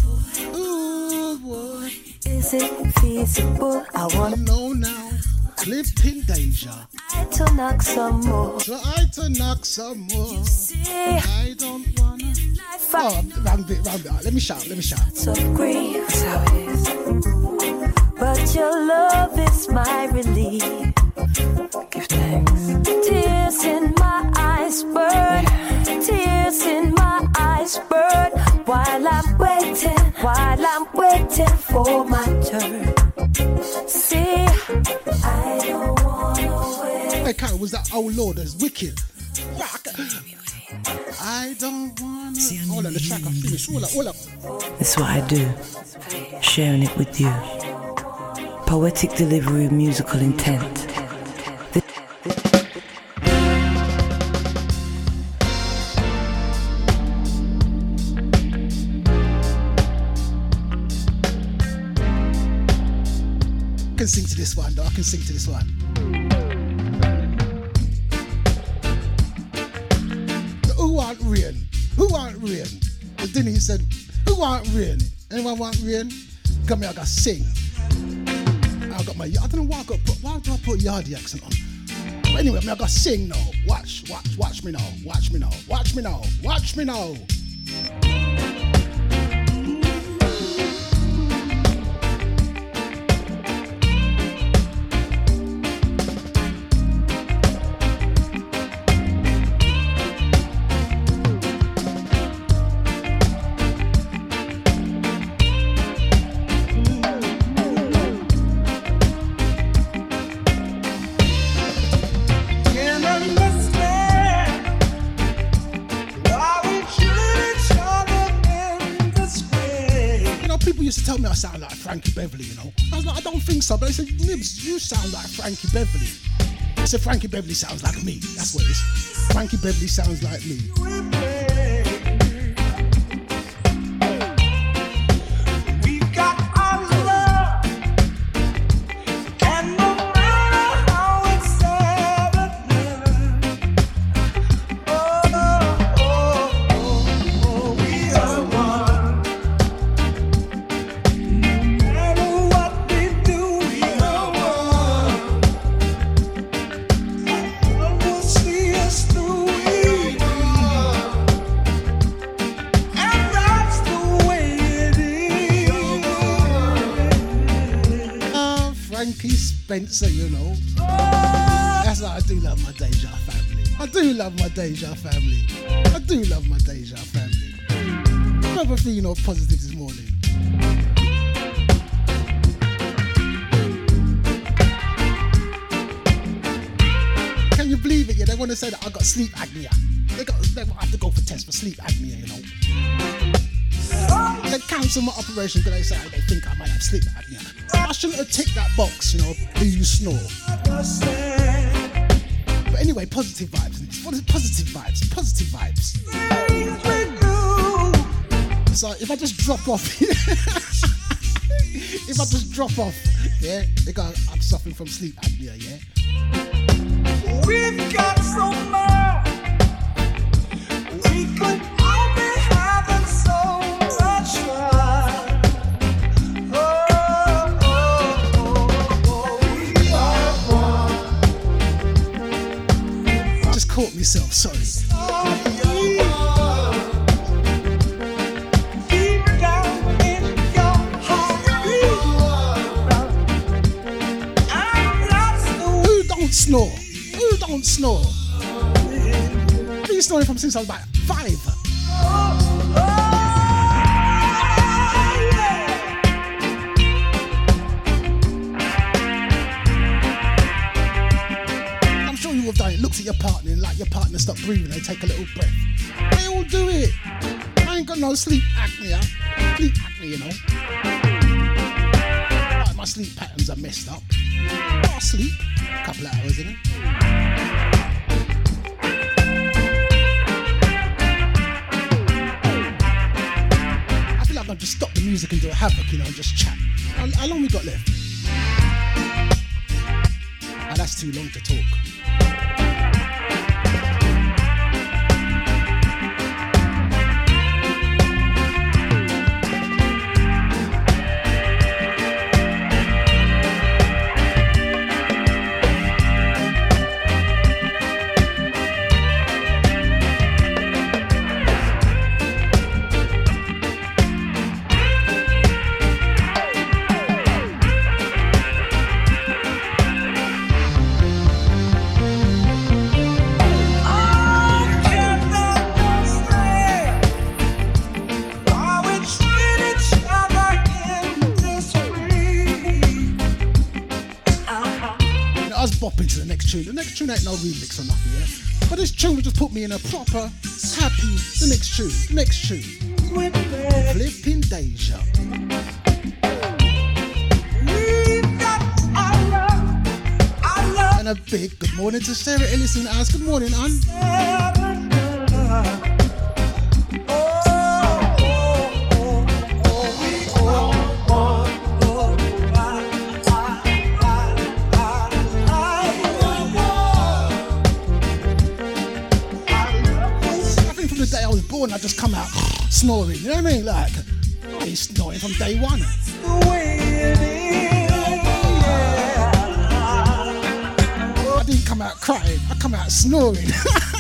ooh, boy. Is it feasible? I wanna know now. Flipping danger. I to knock some more. Try to knock some more. You see, I don't wanna. Oh, round bit, round bit. Let me shout. Let me shout. So grief. That's how it is. But your love is my relief. Was that Oh Lord that's wicked? Fuck. I don't wanna. Hold on, the track I finished. Hold up, hold up. That's what I do, sharing it with you. Poetic delivery of musical intent. Anyone want rain? Come here, I got sing. I got my, I don't know why I got, put, why do I put Yardie accent on? But anyway, I, mean, I got sing now. Watch, watch, watch me now. Watch me now. Watch me now. Watch me now. Can't used to tell me I sound like Frankie Beverly, you know. I was like, I don't think so. But they said, Nibs, you sound like Frankie Beverly. I said, Frankie Beverly sounds like me. That's what it is. Frankie Beverly sounds like me. Spencer, you know. That's why I do love my Deja family. I do love my Deja family. I do love my Deja family. Never feeling all positive this morning. Can you believe it? Yeah, they want to say that I got sleep apnea. They got they have to go for tests for sleep apnea, you know. They cancel my operation because they say they think I might have sleep apnea. Shouldn't have ticked that box, you know. Do you snore? But anyway, positive vibes. What is positive vibes? Positive vibes. So if I just drop off *laughs* if I just drop off, yeah, go, I'm suffering from sleep apnea, yeah. We've got so much. Since I was about five. I'm sure you have done it. Looks at your partner and like your partner stop breathing, they take a little breath. They all do it. I ain't got no sleep apnea. Too long to to the next tune. The next tune ain't no remix or nothing, yeah? But this tune will just put me in a proper, happy, the next tune, the next tune. Flipping Deja. And a big good morning to Sarah Ellis in the. Good morning, Ann. Snoring. You know what I mean? Like, he's snoring from day one. I didn't come out crying. I come out snoring. *laughs*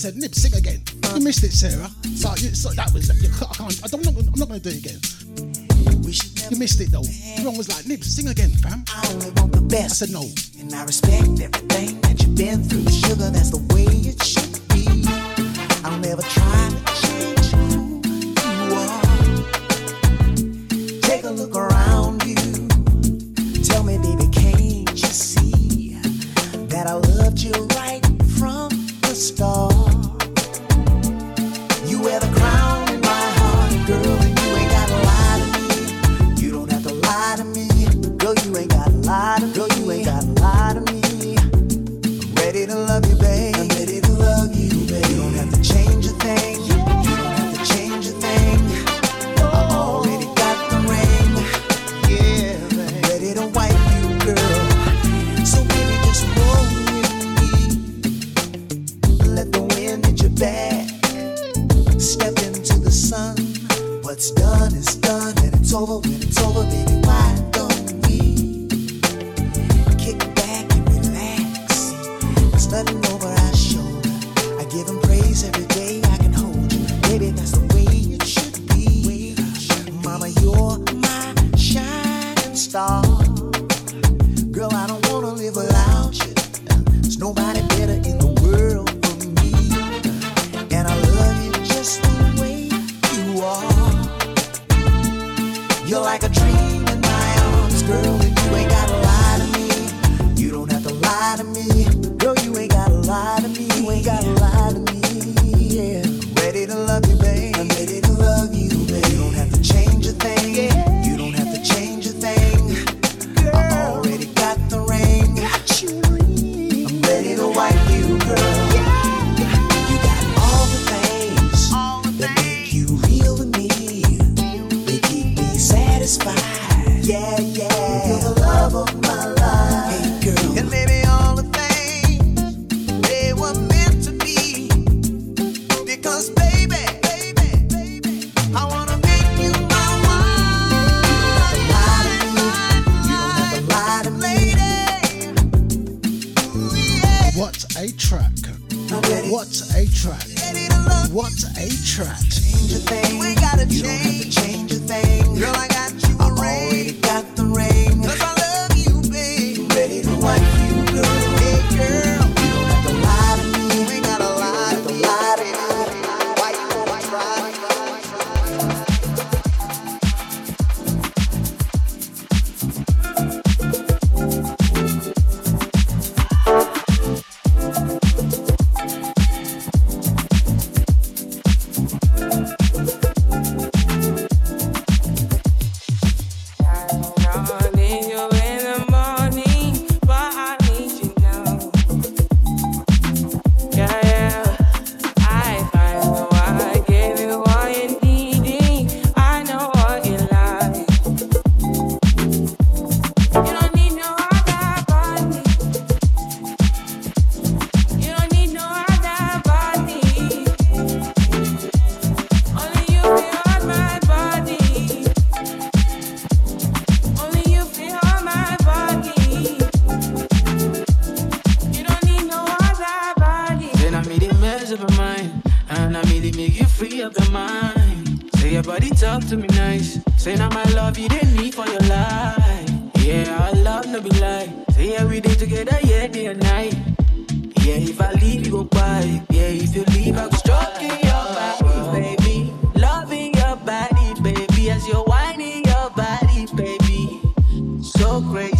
said, "Nip, sing again." You missed it, Sarah. So, you, so that was you, I can't. I don't, I'm not going to do it again. You missed it though. Everyone was like, "Nip, sing again, fam." I only want the best. I said no. And I respect everything that you've been through. Sugar, that's the way it should be. I'll never try to change of mine. Say your body talk to me nice. Say now my love you didn't need for your life. Yeah, I love no be lie. Say yeah, we did together, yeah, day and night. Yeah, if I leave, you go by. Yeah, if you leave, I go stroking your body, baby. Loving your body, baby, as you're whining your body, baby. So crazy.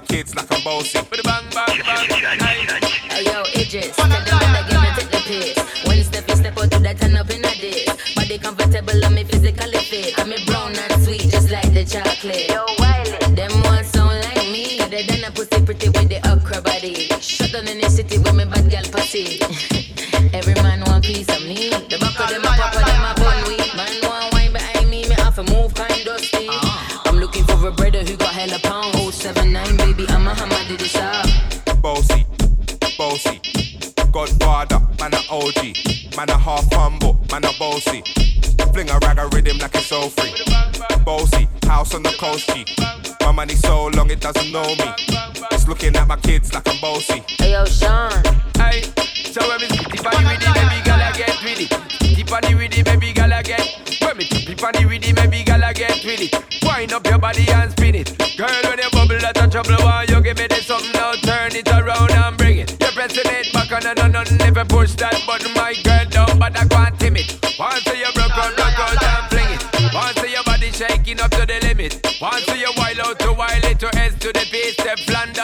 my kids like I'm bossy. But bang, bang, bang, hey. Yo, Idris, tell them that give me take the piss. When step you step out to that turn up in a dish. Body comfortable, I'm me physically fit. I'm me brown and sweet, just like the chocolate. Yo, Wiley, them ones sound like me. They done a pussy pretty with the okra body. Shut down in the city with me bad girl pussy. *laughs* Every man want piece of me. The back of them my papa, them my bun weed. Man want wine behind me, me have to move kind dusty. Ah. I'm looking for a brother who got hella pounds. OG. Man a half humble, man a bossy. Fling a rag a rhythm like it's so free. Bossy, house on the coast G. My money so long it doesn't know me. It's looking at my kids like I'm bossy. Hey yo, Sean. Hey, so when me tip on the rhythm, baby girl I get with it. Tip on the rhythm, baby girl I get. When me tip on the rhythm, baby girl I get with it. Wind up your body and spin it, girl. When you bubble, that's a trouble. Why never push that button, my girl down, but I can't timid. Once you broke out, broke out and fling it. Once your body shaking up to the limit. Once you wild out to wild it to S to the P step London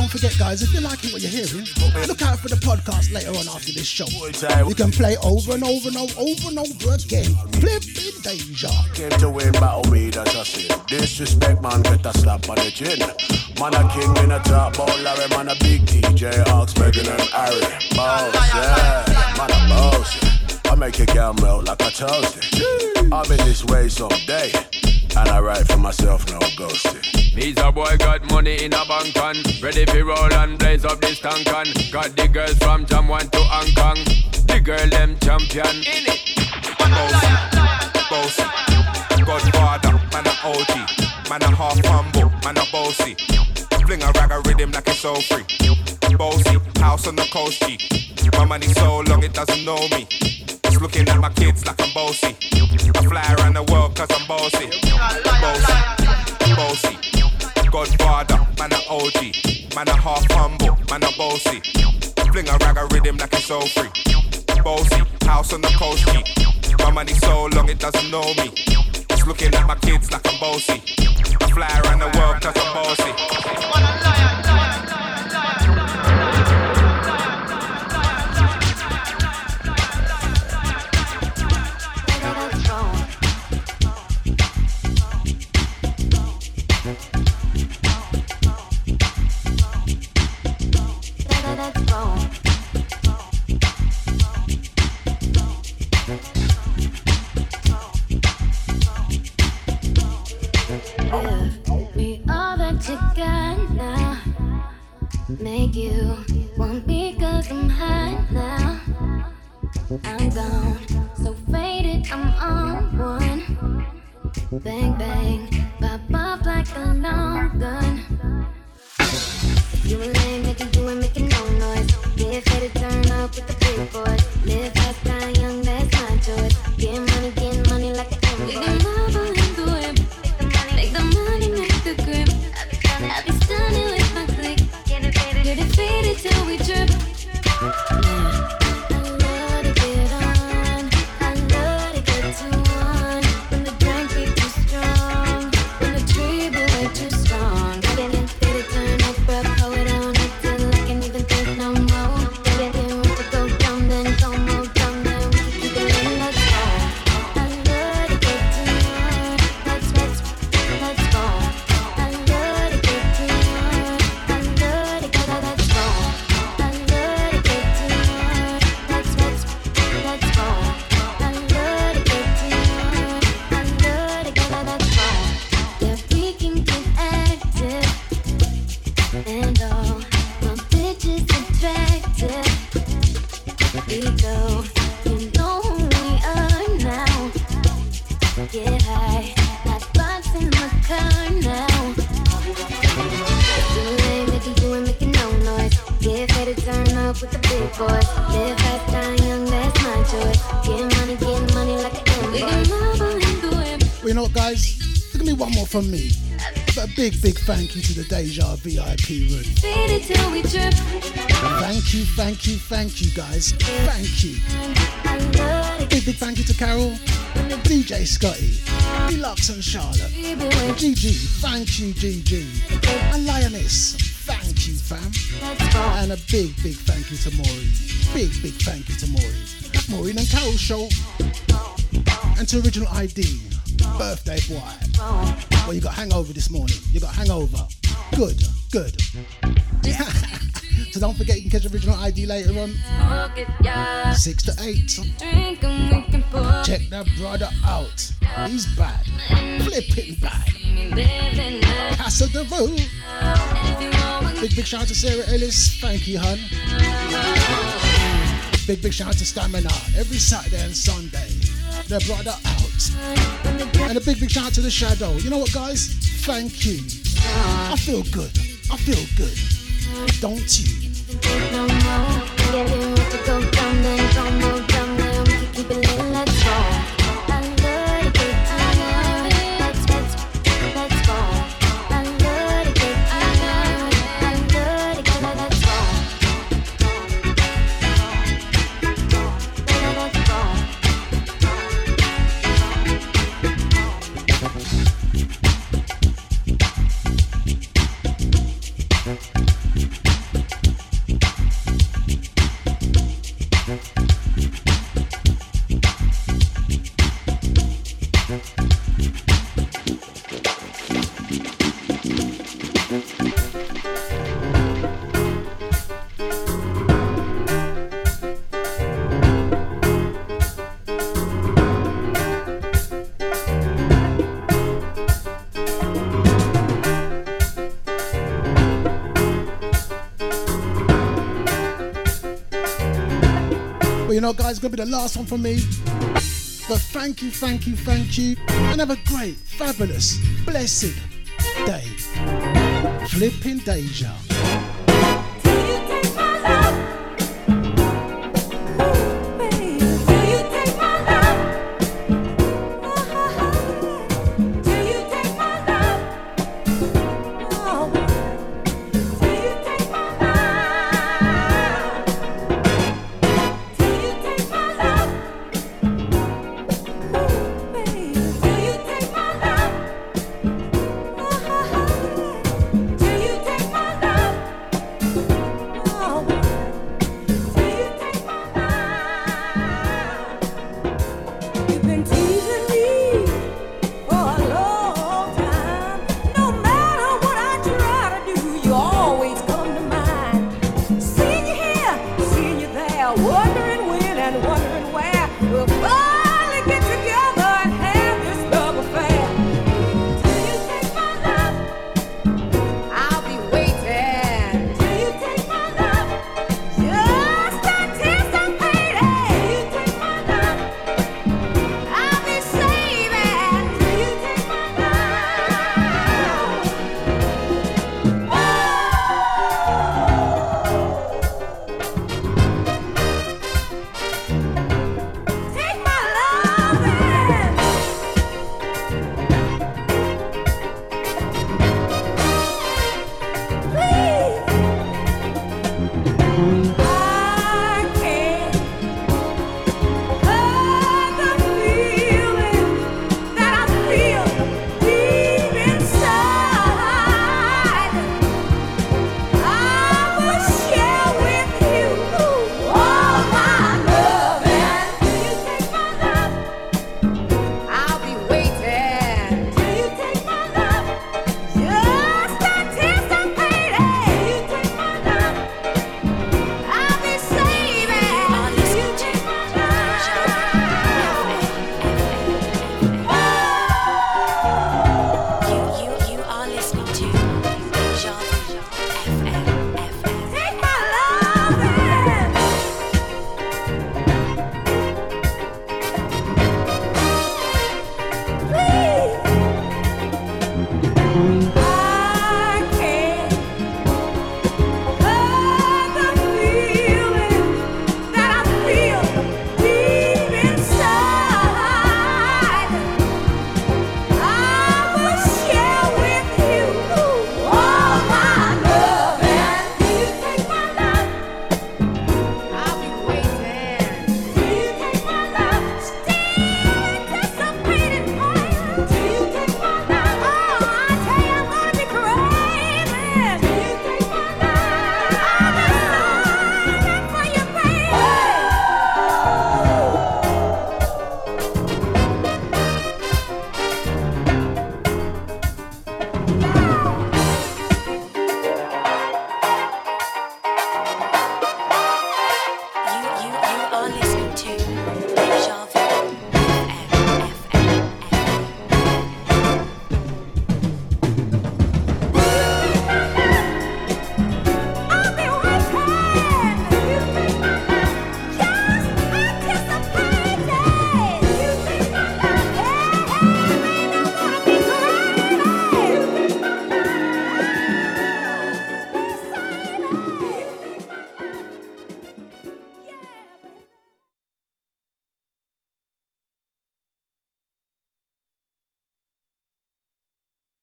don't forget, guys, if you're liking what you're hearing, look out for the podcast later on after this show. You can play over and over and over, and over again. Flipping danger. Came to win, battle me, that's a sin. Disrespect, man, get a slap on the chin. Man, a king in a top, ball, Larry, man, a big DJ, Ox, Megan and Harry. Boss, yeah, man, a boss. I make your girl melt like a toasty. I've been this way someday, and I write for myself, no ghosting. Me's a boy got money in a bank and ready for roll and blaze up this tank and got the girls from Jam 1 to Hong Kong. The girl them champion in it. bossy. Godfather, man a OG, man a half humble, man a bossy. Fling a rag a rhythm like it's so free. Bossy, house on the coast G. My money so long it doesn't know me. Looking at my kids like I'm bossy. I fly around the world cause I'm bossy. Bossy, bossy. Godfather, man a OG, man a half humble, man a bossy. Fling a rag a rhythm like it's so free. Bossy, house on the coast G. My money so long it doesn't know me. It's looking at my kids like I'm bossy. I fly around the world cause I'm bossy. Make you want me cause I'm high now. I'm gone, so faded, I'm on one. Bang, bang, pop off like a long gun. You ain't lame, make it, you ain't making no noise. Get to turn up with the big boys. Live fast, die young, that's my choice. Get money, get money like an Yeah. From me. But a big, big thank you to the Deja VIP room. Faded till we trip. Thank you, thank you, thank you, guys. Thank you. Big, big thank you to Carol, DJ Scotty, Deluxe and Charlotte. GG, thank you, GG. And Lioness, thank you, fam. And a big, big thank you to Maureen. Big, big thank you to Maureen. Maureen and Carol show. And to Original ID, birthday boy. Well, you got hangover this morning. You got hangover. Good, good. *laughs* so don't forget you can catch Original ID later on. Six to eight. Check that brother out. He's bad. Flipping bad. Casa de Vaux. Big, big shout out to Sarah Ellis. Thank you, hun. Big, big shout out to Stamina. Every Saturday and Sunday. Their brother and a big, big shout out to The Shadow. You know what, guys? Thank you. I feel good. I feel good. Don't you? Guys, it's gonna be the last one from me. But thank you, thank you, thank you, and have a great, fabulous, blessed day. Flipping Deja.